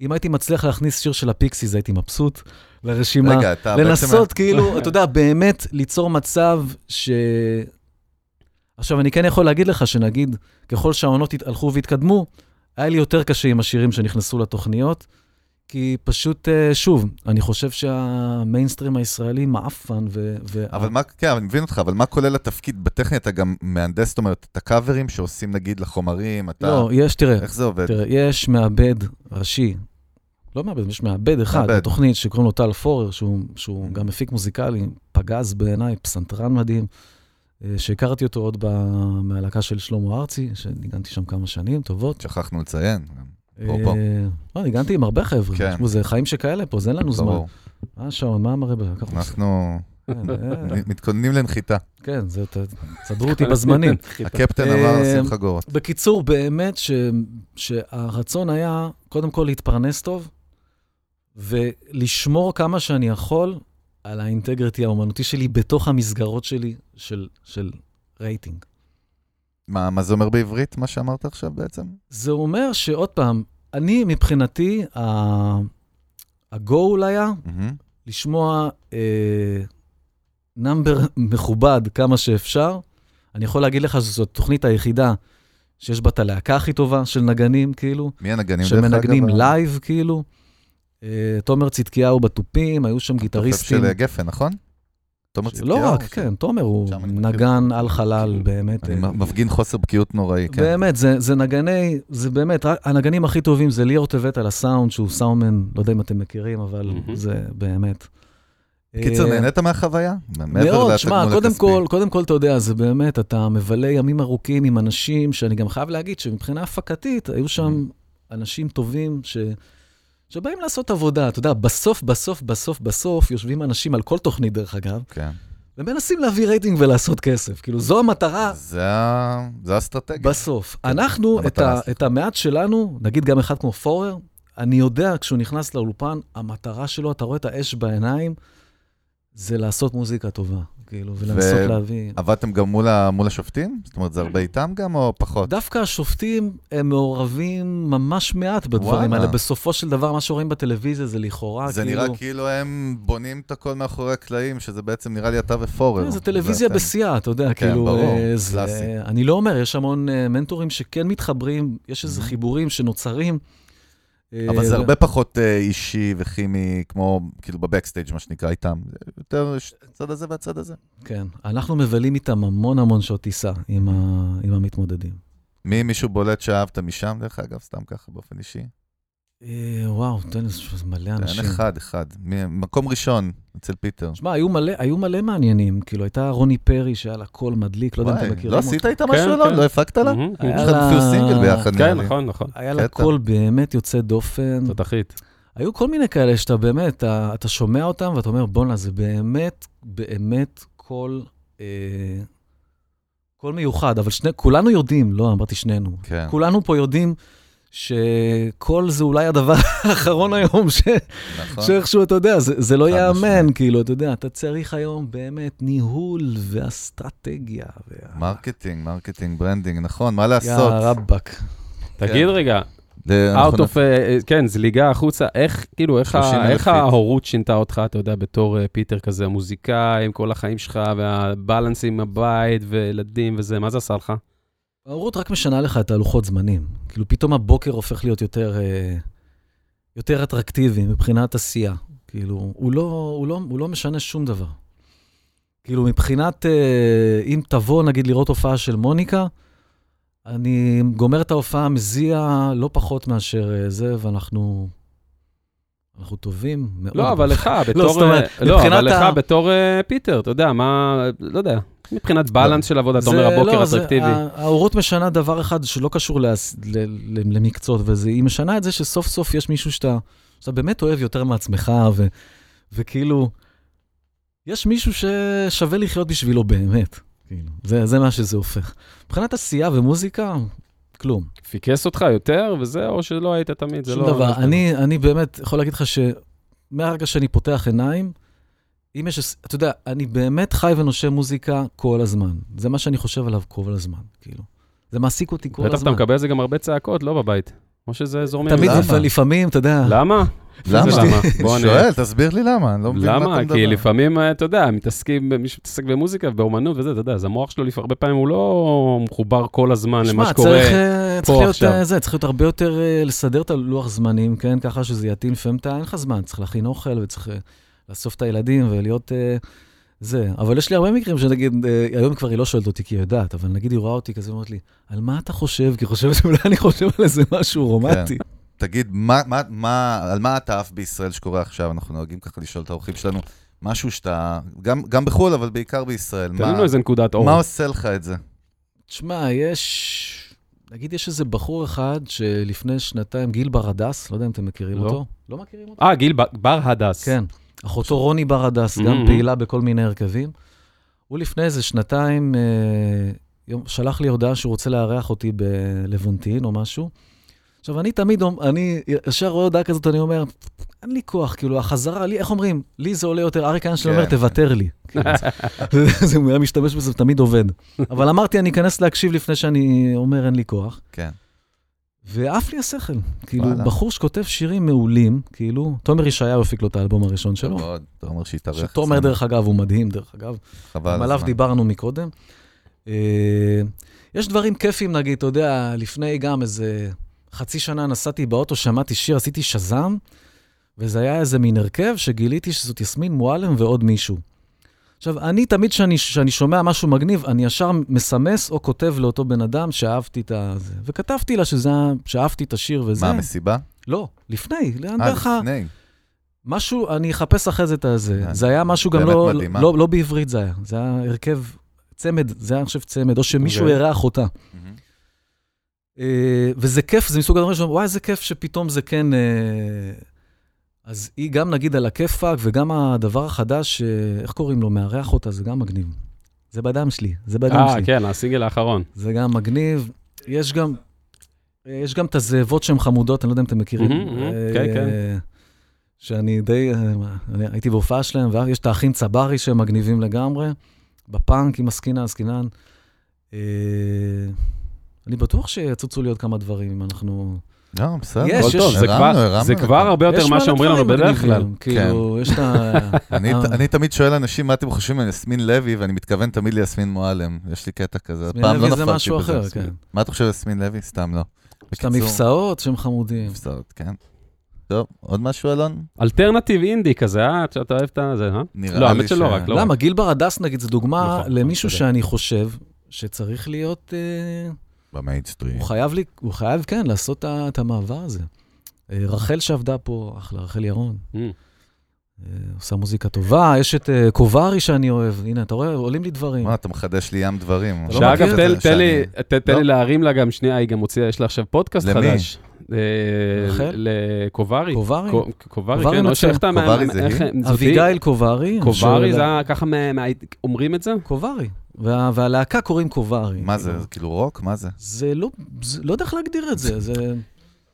אם הייתי מצליח להכניס שיר של הפיקסיס, הייתי מבסוט לרשימה. רגע, אתה בעצם... לנסות, כאילו, (laughs) אתה יודע, באמת ליצור מצב ש... עכשיו, אני כן יכול להגיד לך שנגיד, ככל שהעונות הלכו והתקדמו, היה לי יותר קשה עם השירים שנכנסו לתוכניות, כי פשוט, אה, שוב, אני חושב שהמיינסטרים הישראלי מעפן, ו... ו- אבל מה, כן, אני מבין אותך, אבל מה כולל התפקיד בטכני? אתה גם מהנדס, זאת אומרת, את הקאברים שעושים נגיד לחומרים, אתה... לא, יש, תראה, איך זה עובד? תראה, יש מעבד ראשי, לא מעבד, יש מעבד אחד מעבד. בתוכנית שקוראים לו טל פורר, שהוא, שהוא Mm. גם מפיק מוזיקלי, פגז בעיניי, פסנתרן מדהים, אה, שהכרתי אותו עוד ב- מהלהקה של שלמה ארצי, שניגנתי שם כמה שנים טובות. שכחנו לציין. אפרופו. אה, לא, ניגנתי עם הרבה חבר'ה, כן. תשמעו, זה חיים שכאלה פה, אז אין לנו זמן. מה השעון, מה המראה? אנחנו כן, אה, מתכוננים לנחיתה. כן, זה, תסדרו אותי בזמנים. (laughs) הקפטן אה, אמר שים חגורות. בקיצור, באמת. שהרצון היה קודם כל להתפרנס טוב, ולשמור כמה שאני יכול על ה integrity האומנותי שלי בתוך המסגרות שלי של, של רייטינג. מה מה זה אומר בעברית, מה שאמרת עכשיו בעצם? זה אומר שעוד פעם, אני מבחינתי, ה- הגול היה מהמם. לשמוע אה, number מכובד כמה שאפשר. אני יכול להגיד לך שזו התוכנית היחידה שיש בה את הלהקה הכי טובה של נגנים, כאילו. מי הנגנים דרך אגב? שמנגנים live, כאילו. אה, תומר צדקיהו בתופים, היו שם תופף גיטריסטים. של אה, גפן, נכון? תומר צדקיהו? לא רק, ש- כן, תומר הוא אני. נגן על חלל, באמת. אני אה, מ- מפגין חוסר בקיאות נוראי, כן. באמת, זה, זה נגני, זה באמת, הנגנים הכי טובים זה ליאור טבת על הסאונד, שהוא סאונדמן, לא יודע אם אתם מכירים, אבל. זה באמת. קיצר, אה, נהנית מהחוויה? מאוד, שמע, קודם. כל, קודם כל, אתה יודע, זה באמת, אתה מבלה ימים ארוכים עם אנשים, שאני גם חייב להגיד שמבחינה הפקתית, היו שם אנשים טובים ש... שבאים לעשות עבודה. אתה יודע, בסוף, בסוף, בסוף, בסוף, יושבים אנשים על כל תוכנית, דרך אגב, כן. ומנסים להביא רייטינג ולעשות כסף. כאילו, זו המטרה זה זה האסטרטגיה. בסוף. אנחנו, את, ה. את המעט שלנו, נגיד גם אחד כמו פורר, אני יודע, כשהוא נכנס לאולפן, המטרה שלו, אתה רואה את האש בעיניים, זה לעשות מוזיקה טובה, כאילו, ולנסות להביא... עבדתם גם מול ה- מול השופטים? זאת אומרת, זה הרבה איתם גם או פחות? דווקא השופטים הם מעורבים ממש מעט בדברים. האלה. בסופו של דבר, מה שרואים בטלוויזיה זה לכאורה, זה כאילו... נראה כאילו הם בונים את הכל מאחורי הקלעים, שזה בעצם נראה לי אתה ופורר. כן, זה טלוויזיה. בשיאה, אתה יודע, כאילו... ברור, אה, זה- קלאסי. אני לא אומר, יש המון אה, מנטורים שכן מתחברים, יש איזה. חיבורים שנוצרים. אבל זה אה, הרבה פחות אה, אישי וכימי, כמו, כאילו, בבקסטייג', מה שנקרא, איתם. יותר הצד הזה והצד הזה. כן. אנחנו מבלים איתם המון המון שעות טיסה עם, ה... עם המתמודדים. מי מישהו בולט שאהבת משם, דרך אגב, סתם ככה, באופן אישי? אה, וואו, תן לי, זה מלא אנשים. אין אחד, אחד. מקום ראשון, אצל פיטר. שמע, היו מלא, היו מלא מעניינים. כאילו, הייתה רוני פרי שהיה לה קול מדליק, לא יודע אם אתם מכירים לא. עשית איתה כן, משהו? לא? כן. לא הפקת לה? היה יש לכם לה- אפילו סינגל ביחד, נראה כן. נכון, נכון. היה לה. קול באמת יוצא דופן. תותחית. היו כל מיני כאלה שאתה באמת, אתה, אתה שומע אותם ואתה אומר, בואנה, זה באמת, באמת קול, אה, קול מיוחד. אבל שני, כולנו יודעים, לא, אמרתי שנינו, כן. כולנו פה יודעים שקול זה אולי הדבר (laughs) האחרון היום, ש, נכון. שאיכשהו, אתה יודע, זה, זה לא ייאמן. כאילו, אתה יודע, אתה צריך היום באמת ניהול ואסטרטגיה. וה... marketing, marketing, branding, נכון, מה יא לעשות? רבאק. תגיד רגע, זה- out of, אה, כן, זליגה החוצה, איך, כאילו, איך ה- 30,000 איך. ההורות שינתה אותך, אתה יודע, בתור אה, פיטר כזה, מוזיקאי, עם כל החיים שלך, וה balance עם הבית, וילדים וזה, מה זה עשה לך? ההורות רק משנה לך את הלוחות זמנים. כאילו, פתאום הבוקר הופך להיות יותר, אה, יותר אטרקטיבי מבחינת עשייה. כאילו, הוא לא, הוא, לא, הוא לא משנה שום דבר. כאילו, מבחינת, אה, אם תבוא, נגיד, לראות הופעה של מוניקה, אני גומר את ההופעה, מזיע לא פחות מאשר אה, זה, ואנחנו... אנחנו טובים מאוד. לא, אבל לך, (laughs) בתור... זאת אומרת, אה, לא, מבחינת אבל לך ה- בתור אה, פיטר, אתה יודע, מה, לא יודע, מבחינת בלנס של עבודה, אתה אומר, הבוקר לא, אטרקטיבי. ה- ההורות משנה דבר אחד שלא קשור למקצועות, וזה, היא משנה את זה שסוף סוף יש מישהו שאתה, באמת אוהב יותר מעצמך, וכאילו, יש מישהו ששווה לחיות בשבילו באמת. כאילו, זה, זה מה שזה הופך. מבחינת עשייה ומוזיקה, כלום. פיקס אותך יותר וזה, או שלא היית תמיד, זה שום לא... דבר. אני, אני באמת יכול להגיד לך שמהרגע שאני פותח עיניים, אם יש, אתה יודע, אני באמת חי ונושם מוזיקה כל הזמן. זה מה שאני חושב עליו כל הזמן, כאילו. זה מעסיק אותי כל בטח אתה הזמן. מקבל על זה גם הרבה צעקות, לא בבית. או שזה זורמים. תמיד, למה? לפ- לפעמים, אתה יודע, למה? למה? למה? (laughs) אני שואל, תסביר לי למה, אני לא מבין מה אתה למה? מדבר. כי לפעמים, אה, אתה יודע, מתעסקים, מי שמתעסק במוזיקה ובאומנות וזה, אתה יודע, אז המוח שלו, הרבה פעמים הוא לא מחובר כל הזמן למה שמע, שקורה. צריך, אה, צריך להיות עכשיו. אה, זה, צריך להיות הרבה יותר לסדר את הלוח זמנים, כן? ככה שזה יתאים, לפעמים אין לך זמן, צריך להכין אוכל וצריך לאסוף את הילדים ולהיות זה. אבל יש לי הרבה מקרים שנגיד, היום כבר היא לא שואלת אותי כי היא יודעת, אבל נגיד היא רואה אותי כזה, אומרת לי, על מה אתה חושב? כי היא חושבת (laughs) שאולי אני חושב על איזה משהו רומנטי. תגיד, מה, מה, מה, על מה אתה עף בישראל שקורה עכשיו? אנחנו נוהגים ככה לשאול את האורחים שלנו, משהו שאתה, גם, גם בחו"ל, אבל בעיקר בישראל. תן מה, לנו איזה נקודת אור. מה עושה לך את זה? תשמע, יש, נגיד יש איזה בחור אחד שלפני שנתיים, גיל ברדס, לא יודע אם אתם מכירים לא. אותו. לא מכירים אותו? אה, גיל ב- בר הדס. כן. אחותו רוני ברדס, גם Mhm. פעילה בכל מיני הרכבים. הוא לפני איזה שנתיים אה, יום, שלח לי הודעה שהוא רוצה לארח אותי בלוונטין או משהו. עכשיו, אני תמיד, אני ישר רואה הודעה כזאת, אני אומר, אין לי כוח, כאילו, החזרה, לי, איך אומרים? לי זה עולה יותר, אריק איינשטיין אומר, כן. תוותר לי. (laughs) כאילו, זה- היה משתמש בזה, תמיד עובד. אבל אמרתי, אני אכנס להקשיב לפני שאני אומר, אין לי כוח. כן. ועף לי השכל. כאילו, וואלה. בחור שכותב שירים מעולים, כאילו, תומר ישעיהו הפיק לו את האלבום הראשון שלו. מאוד, אתה אומר שהתארח. שתומר. דרך אגב, הוא מדהים, דרך אגב. חבל על עליו הזמן. דיברנו מקודם. אה, יש דברים כיפים, נגיד, אתה יודע, לפני גם איזה חצי שנה נסעתי באוטו, שמעתי שיר, עשיתי שז"ם, וזה היה איזה מין הרכב שגיליתי שזאת יסמין מועלם ועוד מישהו. עכשיו, אני תמיד כשאני, שומע משהו מגניב, אני ישר מסמס או כותב לאותו בן אדם שאהבתי את זה. וכתבתי לה שזה, שאהבתי את השיר וזה. מה, מסיבה? לא, לפני, לאן אה, דרך ה... לפני. משהו, אני אחפש אחרי זה את הזה. אה, זה היה משהו גם לא, מדהימה. לא, לא בעברית זה היה. זה היה הרכב, צמד, זה היה, אני חושב, צמד, או שמישהו. אירח אותה. מהמם. אה, וזה כיף, זה מסוג הדברים שאומרים, וואי, איזה כיף שפתאום זה כן... אה, אז היא גם, נגיד, על הכיפאק, וגם הדבר החדש, אה, איך קוראים לו, מארח אותה, זה גם מגניב. זה בידיים שלי, זה בידיים אה, שלי. כן, הסינגל האחרון. זה גם מגניב. יש גם, יש גם את הזאבות שהן חמודות, אני לא יודע אם אתם מכירים. אה, כן, כן. שאני די, אה, אני הייתי בהופעה שלהם, ויש את האחים צברי שהם מגניבים לגמרי, בפאנק עם הסקינה, הסקינן. אה, אני בטוח שיצוצו לי עוד כמה דברים אם אנחנו... לא, בסדר. הכל. טוב, זה הרמנו, כבר- הרמנו זה. כבר הרבה יותר מלא שאומרים לנו בדרך כלל. כאילו, יש את ה... (laughs) אני, אה. אני תמיד שואל אנשים מה אתם חושבים על יסמין לוי, ואני מתכוון תמיד ליסמין מועלם. יש לי קטע כזה. פעם לא לוי זה נפלתי משהו בזה. אחר, כן. מה אתה חושב על יסמין לוי? סתם לא. יש את המבצעות שהם חמודים. מבצעות, כן. טוב, עוד משהו, אלון? alternative indie כזה, אה? אתה אוהב את זה, אה? נראה לא, לי האמת שלא ש- רק, לא למה? גיל ברדס, נגיד, זו דוגמה נכון, למישהו צודק. שאני חושב שצריך להיות... במיינסטרים. הוא חייב, לי, הוא חייב, כן, לעשות את המעבר הזה. אה, רחל שעבדה פה, אחלה, רחל ירון. Mm. אה, עושה מוזיקה טובה, יש את אה, קוברי שאני אוהב. הנה, אתה רואה, עולים לי דברים. מה, אתה מחדש לי ים דברים. לא שאגב, תן- לי- לא. להרים לה גם שנייה, היא גם הוציאה, יש לה עכשיו פודקאסט למי? חדש. רחל? לקוברי. קוברי? קו- קוברי, כן, או. שאיך אתה... קוברי זה היא? אביגיל קוברי. קוברי זה ככה, אומרים את זה? קוברי. וה, והלהקה קוראים קוברי. מה זה, זה כאילו רוק? מה זה? זה לא, זה, לא יודע איך להגדיר את זה, זה,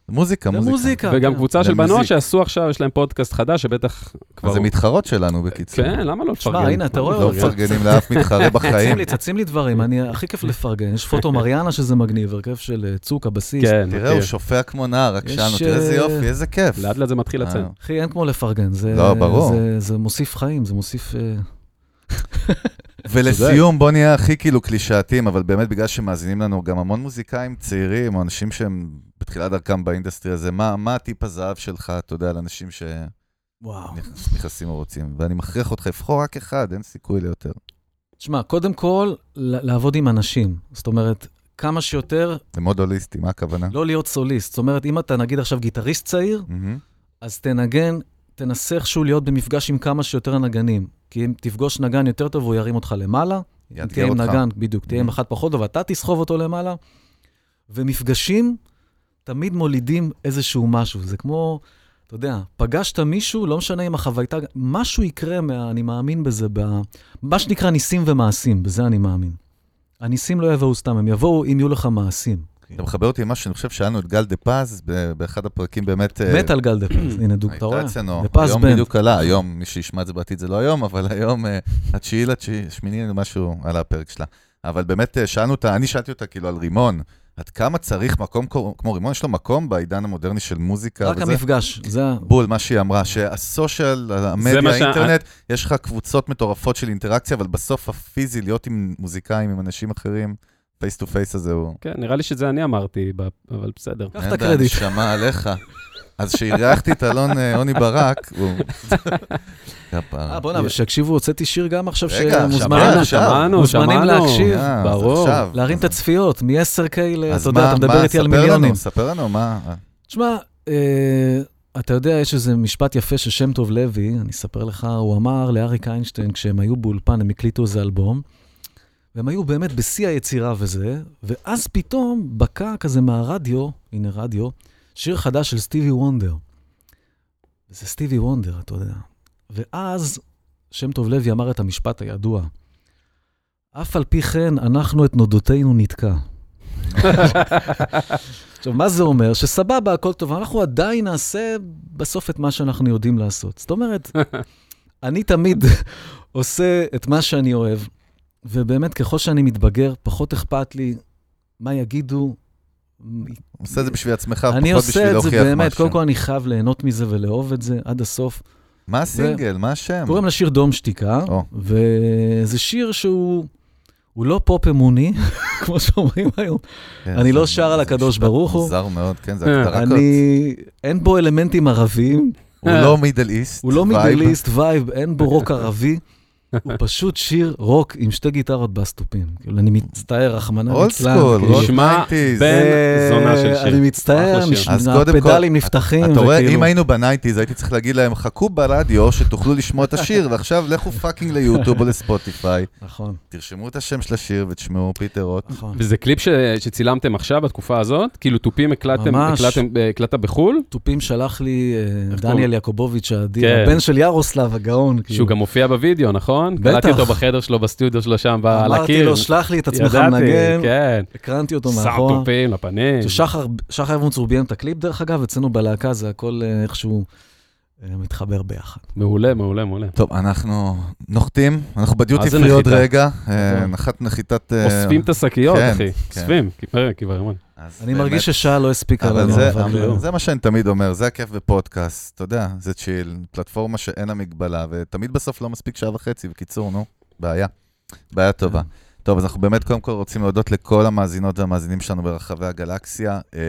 מוזיקה, זה מוזיקה. מוזיקה. וגם כן. קבוצה של. בנות שעשו עכשיו, יש להם פודקאסט חדש, שבטח כבר... אז זה מתחרות שלנו, בקיצור. כן, למה לא לפרגן? הנה, אתה רואה, לא? מפרגנים לאף מתחרה (laughs) בחיים. צצים לי, צצים לי דברים, אני, הכי כיף לפרגן. יש פוטו (laughs) מריאנה שזה מגניב, הרכב של אה, צוק, הבסיס. כן, תראה, הוא. שופע כמו נער, רק שאלנו, תראה איזה אה, יופי, איזה כיף. לאט לאט זה מתחיל אה, לצאת. אחי, אין כמו לפרגן. זה, לא, ברור. זה מוסיף חיים, זה מוסיף... (laughs) ולסיום, בוא נהיה הכי כאילו קלישאתיים, אבל באמת בגלל שמאזינים לנו גם המון מוזיקאים צעירים, או אנשים שהם בתחילת דרכם ב industry הזה, מה מה הטיפ הזהב שלך, אתה יודע, לאנשים וואו. שנכנסים או רוצים? ואני מכריח אותך לבחור רק אחד, אין סיכוי ליותר. תשמע, קודם כל, לעבוד עם אנשים. זאת אומרת, כמה שיותר זה מאוד הוליסטי, מה הכוונה? לא להיות סוליסט. זאת אומרת, אם אתה נגיד עכשיו גיטריסט צעיר, מהמם. אז תנגן, תנסה איכשהו להיות במפגש עם כמה שיותר נגנים. כי אם תפגוש נגן יותר טוב, הוא ירים אותך למעלה. תהיה עם. נגן, בדיוק, תהיה עם Mhm. אחת פחות טוב, ואתה תסחוב אותו למעלה. ומפגשים תמיד מולידים איזשהו משהו. זה כמו, אתה יודע, פגשת מישהו, לא משנה אם החווייתה, משהו יקרה, מה, אני מאמין בזה, ב, מה שנקרא ניסים ומעשים, בזה אני מאמין. הניסים לא יבואו סתם, הם יבואו אם יהיו לך מעשים. אתה מחבר אותי משהו שאני חושב שאלנו את גל דה פז באחד הפרקים באמת... אה, מת על גל דה פז, הנה דוג, אתה רואה? הייתה אצלנו, היום. בדיוק עלה, היום, מי שישמע את זה בעתיד זה לא היום, אבל היום, אה, התשיעי לתשיעי, שמיני משהו על הפרק שלה. אבל באמת אה, שאלנו אותה, אני שאלתי אותה כאילו על רימון, עד כמה צריך מקום כמו רימון, יש לו מקום בעידן המודרני של מוזיקה רק וזה? המפגש, זה ה... בול, מה שהיא אמרה, שה social, המדיה, מה שה- האינטרנט, יש לך קבוצות מטורפות של אינטראקציה, אבל בסוף הפיזי, להיות עם מוזיקאים, עם אנשים אחרים, face to face הזה הוא... כן, נראה לי שזה אני אמרתי, ב- אבל בסדר. קח אין את הקרדיט. נשמה עליך. אז כשאירחתי את אלון אה, עוני ברק, הוא... אה, בוא'נה, ושיקשיבו, הוצאתי שיר גם עכשיו רגע, שמוזמנים שמענו, לה- שמענו, מוזמנים שמענו. להקשיב. אה, ברור. להרים את הצפיות, מ-10K ל... אז אתה יודע, מה- אתה מדבר מה, איתי על מיליונים. ספר לנו, מה... תשמע, אה, אתה יודע, יש איזה משפט יפה של שם טוב לוי, אני אספר לך, הוא אמר לאריק איינשטיין, כשהם היו באולפן, הם הקליטו איזה אלבום, והם היו באמת בשיא היצירה וזה, ואז פתאום בקע כזה מהרדיו, הנה רדיו, שיר חדש של סטיבי וונדר. זה סטיבי וונדר, אתה יודע. ואז שם טוב לוי אמר את המשפט הידוע, אף על פי כן, אנחנו את נודותינו נתקע. (laughs) עכשיו, מה זה אומר? שסבבה, הכל טוב, אנחנו עדיין נעשה בסוף את מה שאנחנו יודעים לעשות. זאת אומרת, (laughs) אני תמיד (laughs) עושה את מה שאני אוהב, ובאמת, ככל שאני מתבגר, פחות אכפת לי מה יגידו. עושה את זה בשביל עצמך, פחות אני בשביל עושה את זה להוכיח באמת, משהו. קודם כל אני חייב ליהנות מזה ולאהוב את זה עד הסוף. מה הסינגל? מה השם? קוראים לשיר דום שתיקה, או. וזה שיר שהוא הוא לא פופ אמוני, (laughs) כמו שאומרים היום. כן, אני לא שר על הקדוש ברוך הוא. מוזר מאוד, כן, זה אה, הגדרה כזאת. אני... אין בו אלמנטים ערביים, הוא לא Middle East. הוא לא vibe. Middle East vibe, אין בו רוק ערבי. הוא פשוט שיר רוק עם שתי גיטרות בס תופים. כאילו, אני מצטער, רחמנא old ליצלן. school, כאילו. רוק נשמע 90s. בן זונה של אה, שיר. אני מצטער, הפדלים נפתחים, אתה רואה, אם היינו ב nineties, הייתי צריך להגיד להם, חכו ברדיו שתוכלו לשמוע את השיר, ועכשיו לכו fucking ליוטיוב או לספוטיפיי, נכון, תרשמו את השם של השיר ותשמעו פיטר רוט. נכון. וזה קליפ שצילמתם עכשיו, בתקופה הזאת? כאילו תופים. הקלטתם, הקלטת בחו"ל? תופים שלח לי אה, דניאל? יעקובוביץ' כן. הבן של ירוסלב הגאון. כאילו. שהוא גם מופיע בוידאו, נכון? בטח. קלטתי אותו בחדר שלו, בסטודיו שלו שם, על אמרתי הקיר. לו, שלח לי את עצמך מנגן, כן. הקרנתי אותו שר מאחורה. תופים לפנים. ששחר שחר אבנצור ביים את הקליפ, דרך אגב, אצלנו בלהקה זה הכל אה, איכשהו אה, מתחבר ביחד. מעולה, מעולה, מעולה. טוב, אנחנו נוחתים, אנחנו בדיוטי פרי עוד? רגע, אה, נכון. נחת נחיתת... אוספים את השקיות, כן, אחי. כן. אוספים. אז אני באמת- מרגיש ששעה לא הספיקה לנו, זה, אבל... זה מה שאני תמיד אומר, זה הכיף בפודקאסט, אתה יודע, זה צ'יל, פלטפורמה שאין לה מגבלה, ותמיד בסוף לא מספיק שעה וחצי, בקיצור, נו, בעיה. בעיה טובה. טוב, אז אנחנו באמת קודם כל רוצים להודות לכל המאזינות והמאזינים שלנו ברחבי הגלקסיה. אה,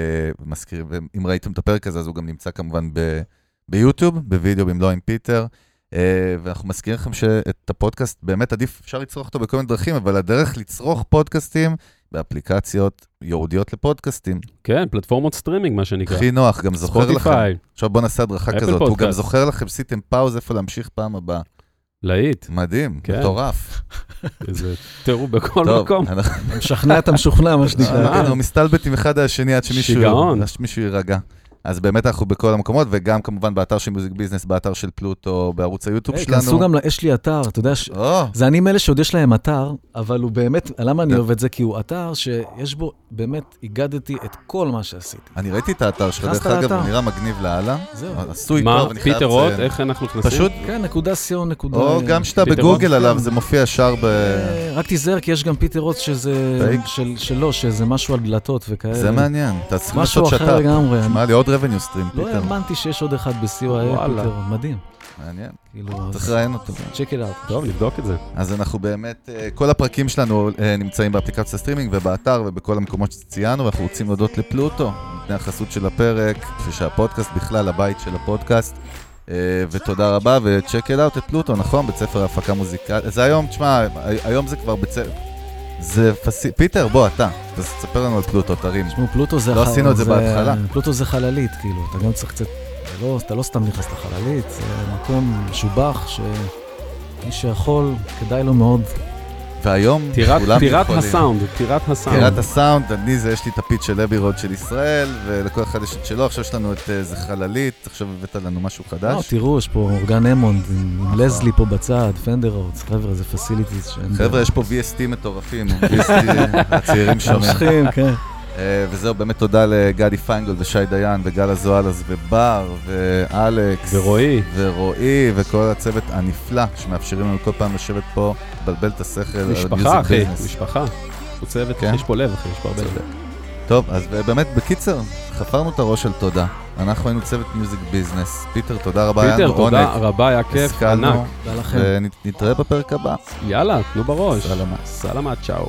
מזכיר, ואם ראיתם את הפרק הזה, אז הוא גם נמצא כמובן ב, ביוטיוב, בווידאו במלוא עם פיטר. אה, ואנחנו מזכירים לכם שאת הפודקאסט, באמת עדיף, אפשר לצרוך אותו בכל מיני דרכים, אבל הדרך לצרוך פודקאסטים באפליקציות ייעודיות לפודקאסטים. כן, פלטפורמות סטרימינג, מה שנקרא. הכי נוח, גם זוכר לכם. ספוטיפיי, עכשיו בוא נעשה הדרכה כזאת. הוא גם פודקאסט. זוכר לכם, עשיתם pause איפה להמשיך פעם הבאה. להיט. מדהים, כן. מטורף. איזה טירוף בכל טוב, מקום. אנחנו... משכנע את המשוכנע, מה שנקרא. אה, אנחנו מסתלבטים אחד על השני עד שמישהו שיגעון. עד שמישהו יירגע. אז באמת אנחנו בכל המקומות, וגם כמובן באתר של Music Business, באתר של פלוטו, בערוץ היוטיוב היי, שלנו. כנסו גם, יש לי אתר, אתה יודע, ש- או, זה אני מאלה שעוד יש להם אתר, אבל הוא באמת, למה אני. אוהב את זה? כי הוא אתר שיש בו, באמת, איגדתי את כל מה שעשיתי. אני ראיתי את האתר שלך, דרך אגב? הוא נראה מגניב לאללה. זהו. עשוי מה, טוב, אני חייב פיטר רוט, לציין. איך אנחנו נכנסים? פשוט, כן, נקודה סיון, נקודה... או גם שאתה בגוגל רוט, עליו, כן. זה מופיע ישר ב... אה, רק תיזהר, כי יש גם פיטר רוט שזה... של- שלו, שזה משהו על דלתות וכאלה. זה מעניין, אתה צריך משהו לעשות אחר שת"פ. שמע לי עוד revenue stream, לא. האמנתי שיש עוד אחד וואלה. פיטר, מדהים. מעניין, כאילו, צריך לראיין אותו. check it out. טוב, נבדוק את זה. אז אנחנו באמת, אה, כל הפרקים שלנו אה, נמצאים באפליקציית הסטרימינג ובאתר ובכל המקומות שציינו, ואנחנו רוצים להודות לפלוטו, נותני החסות של הפרק, ושהפודקאסט בכלל, הבית של הפודקאסט. אה, ותודה רבה, ו check it out את פלוטו, נכון? בית ספר ההפקה מוזיקלית. זה היום, תשמע, היום זה כבר בית ספר... זה פסי... פיטר, בוא, אתה, תספר לנו על פלוטו, תרים. תשמעו, פלוטו זה... לא ח- עשינו את זה בהתחלה. פלוטו זה חללית, כאילו, אתה גם צריך קצת... זה לא, אתה לא סתם נכנס לחללית, זה מקום משובח, שמי שיכול, כדאי לו מאוד. והיום טירת- כולם טירת יכולים. הסאונד, טירת הסאונד. טירת הסאונד, אני זה, יש לי את ה pitch של Abbey Road של ישראל, ולכל אחד יש את שלו, עכשיו יש לנו את אה, זה חללית, עכשיו הבאת לנו משהו לא, חדש. תראו, יש פה אורגן Hammond, עם עם Leslie פה בצד, Fender Rhodes, חבר'ה, זה facilities. חבר'ה, יש פה VST מטורפים, (laughs) VST, הצעירים שומעים. ממשיכים, כן. אה, וזהו, באמת תודה לגדי פיינגולד ושי דיין וגל הזואלס ובר ואלכס. ורועי. ורועי וכל הצוות הנפלא שמאפשרים לנו כל פעם לשבת פה, לבלבל את השכל. אחלה משפחה, אחי. משפחה. הוא צוות, כן? יש פה לב, אחי, יש פה הרבה לב. טוב, אז באמת, בקיצר, חפרנו את הראש של תודה. אנחנו היינו צוות Music Business. פיטר, תודה רבה, היה פיטר, לנו תודה עונג. רבה, היה כיף, ענק. תודה לכם. ונתראה בפרק הבא. יאללה, תנו בראש. סלמה. סלמה, צ'או.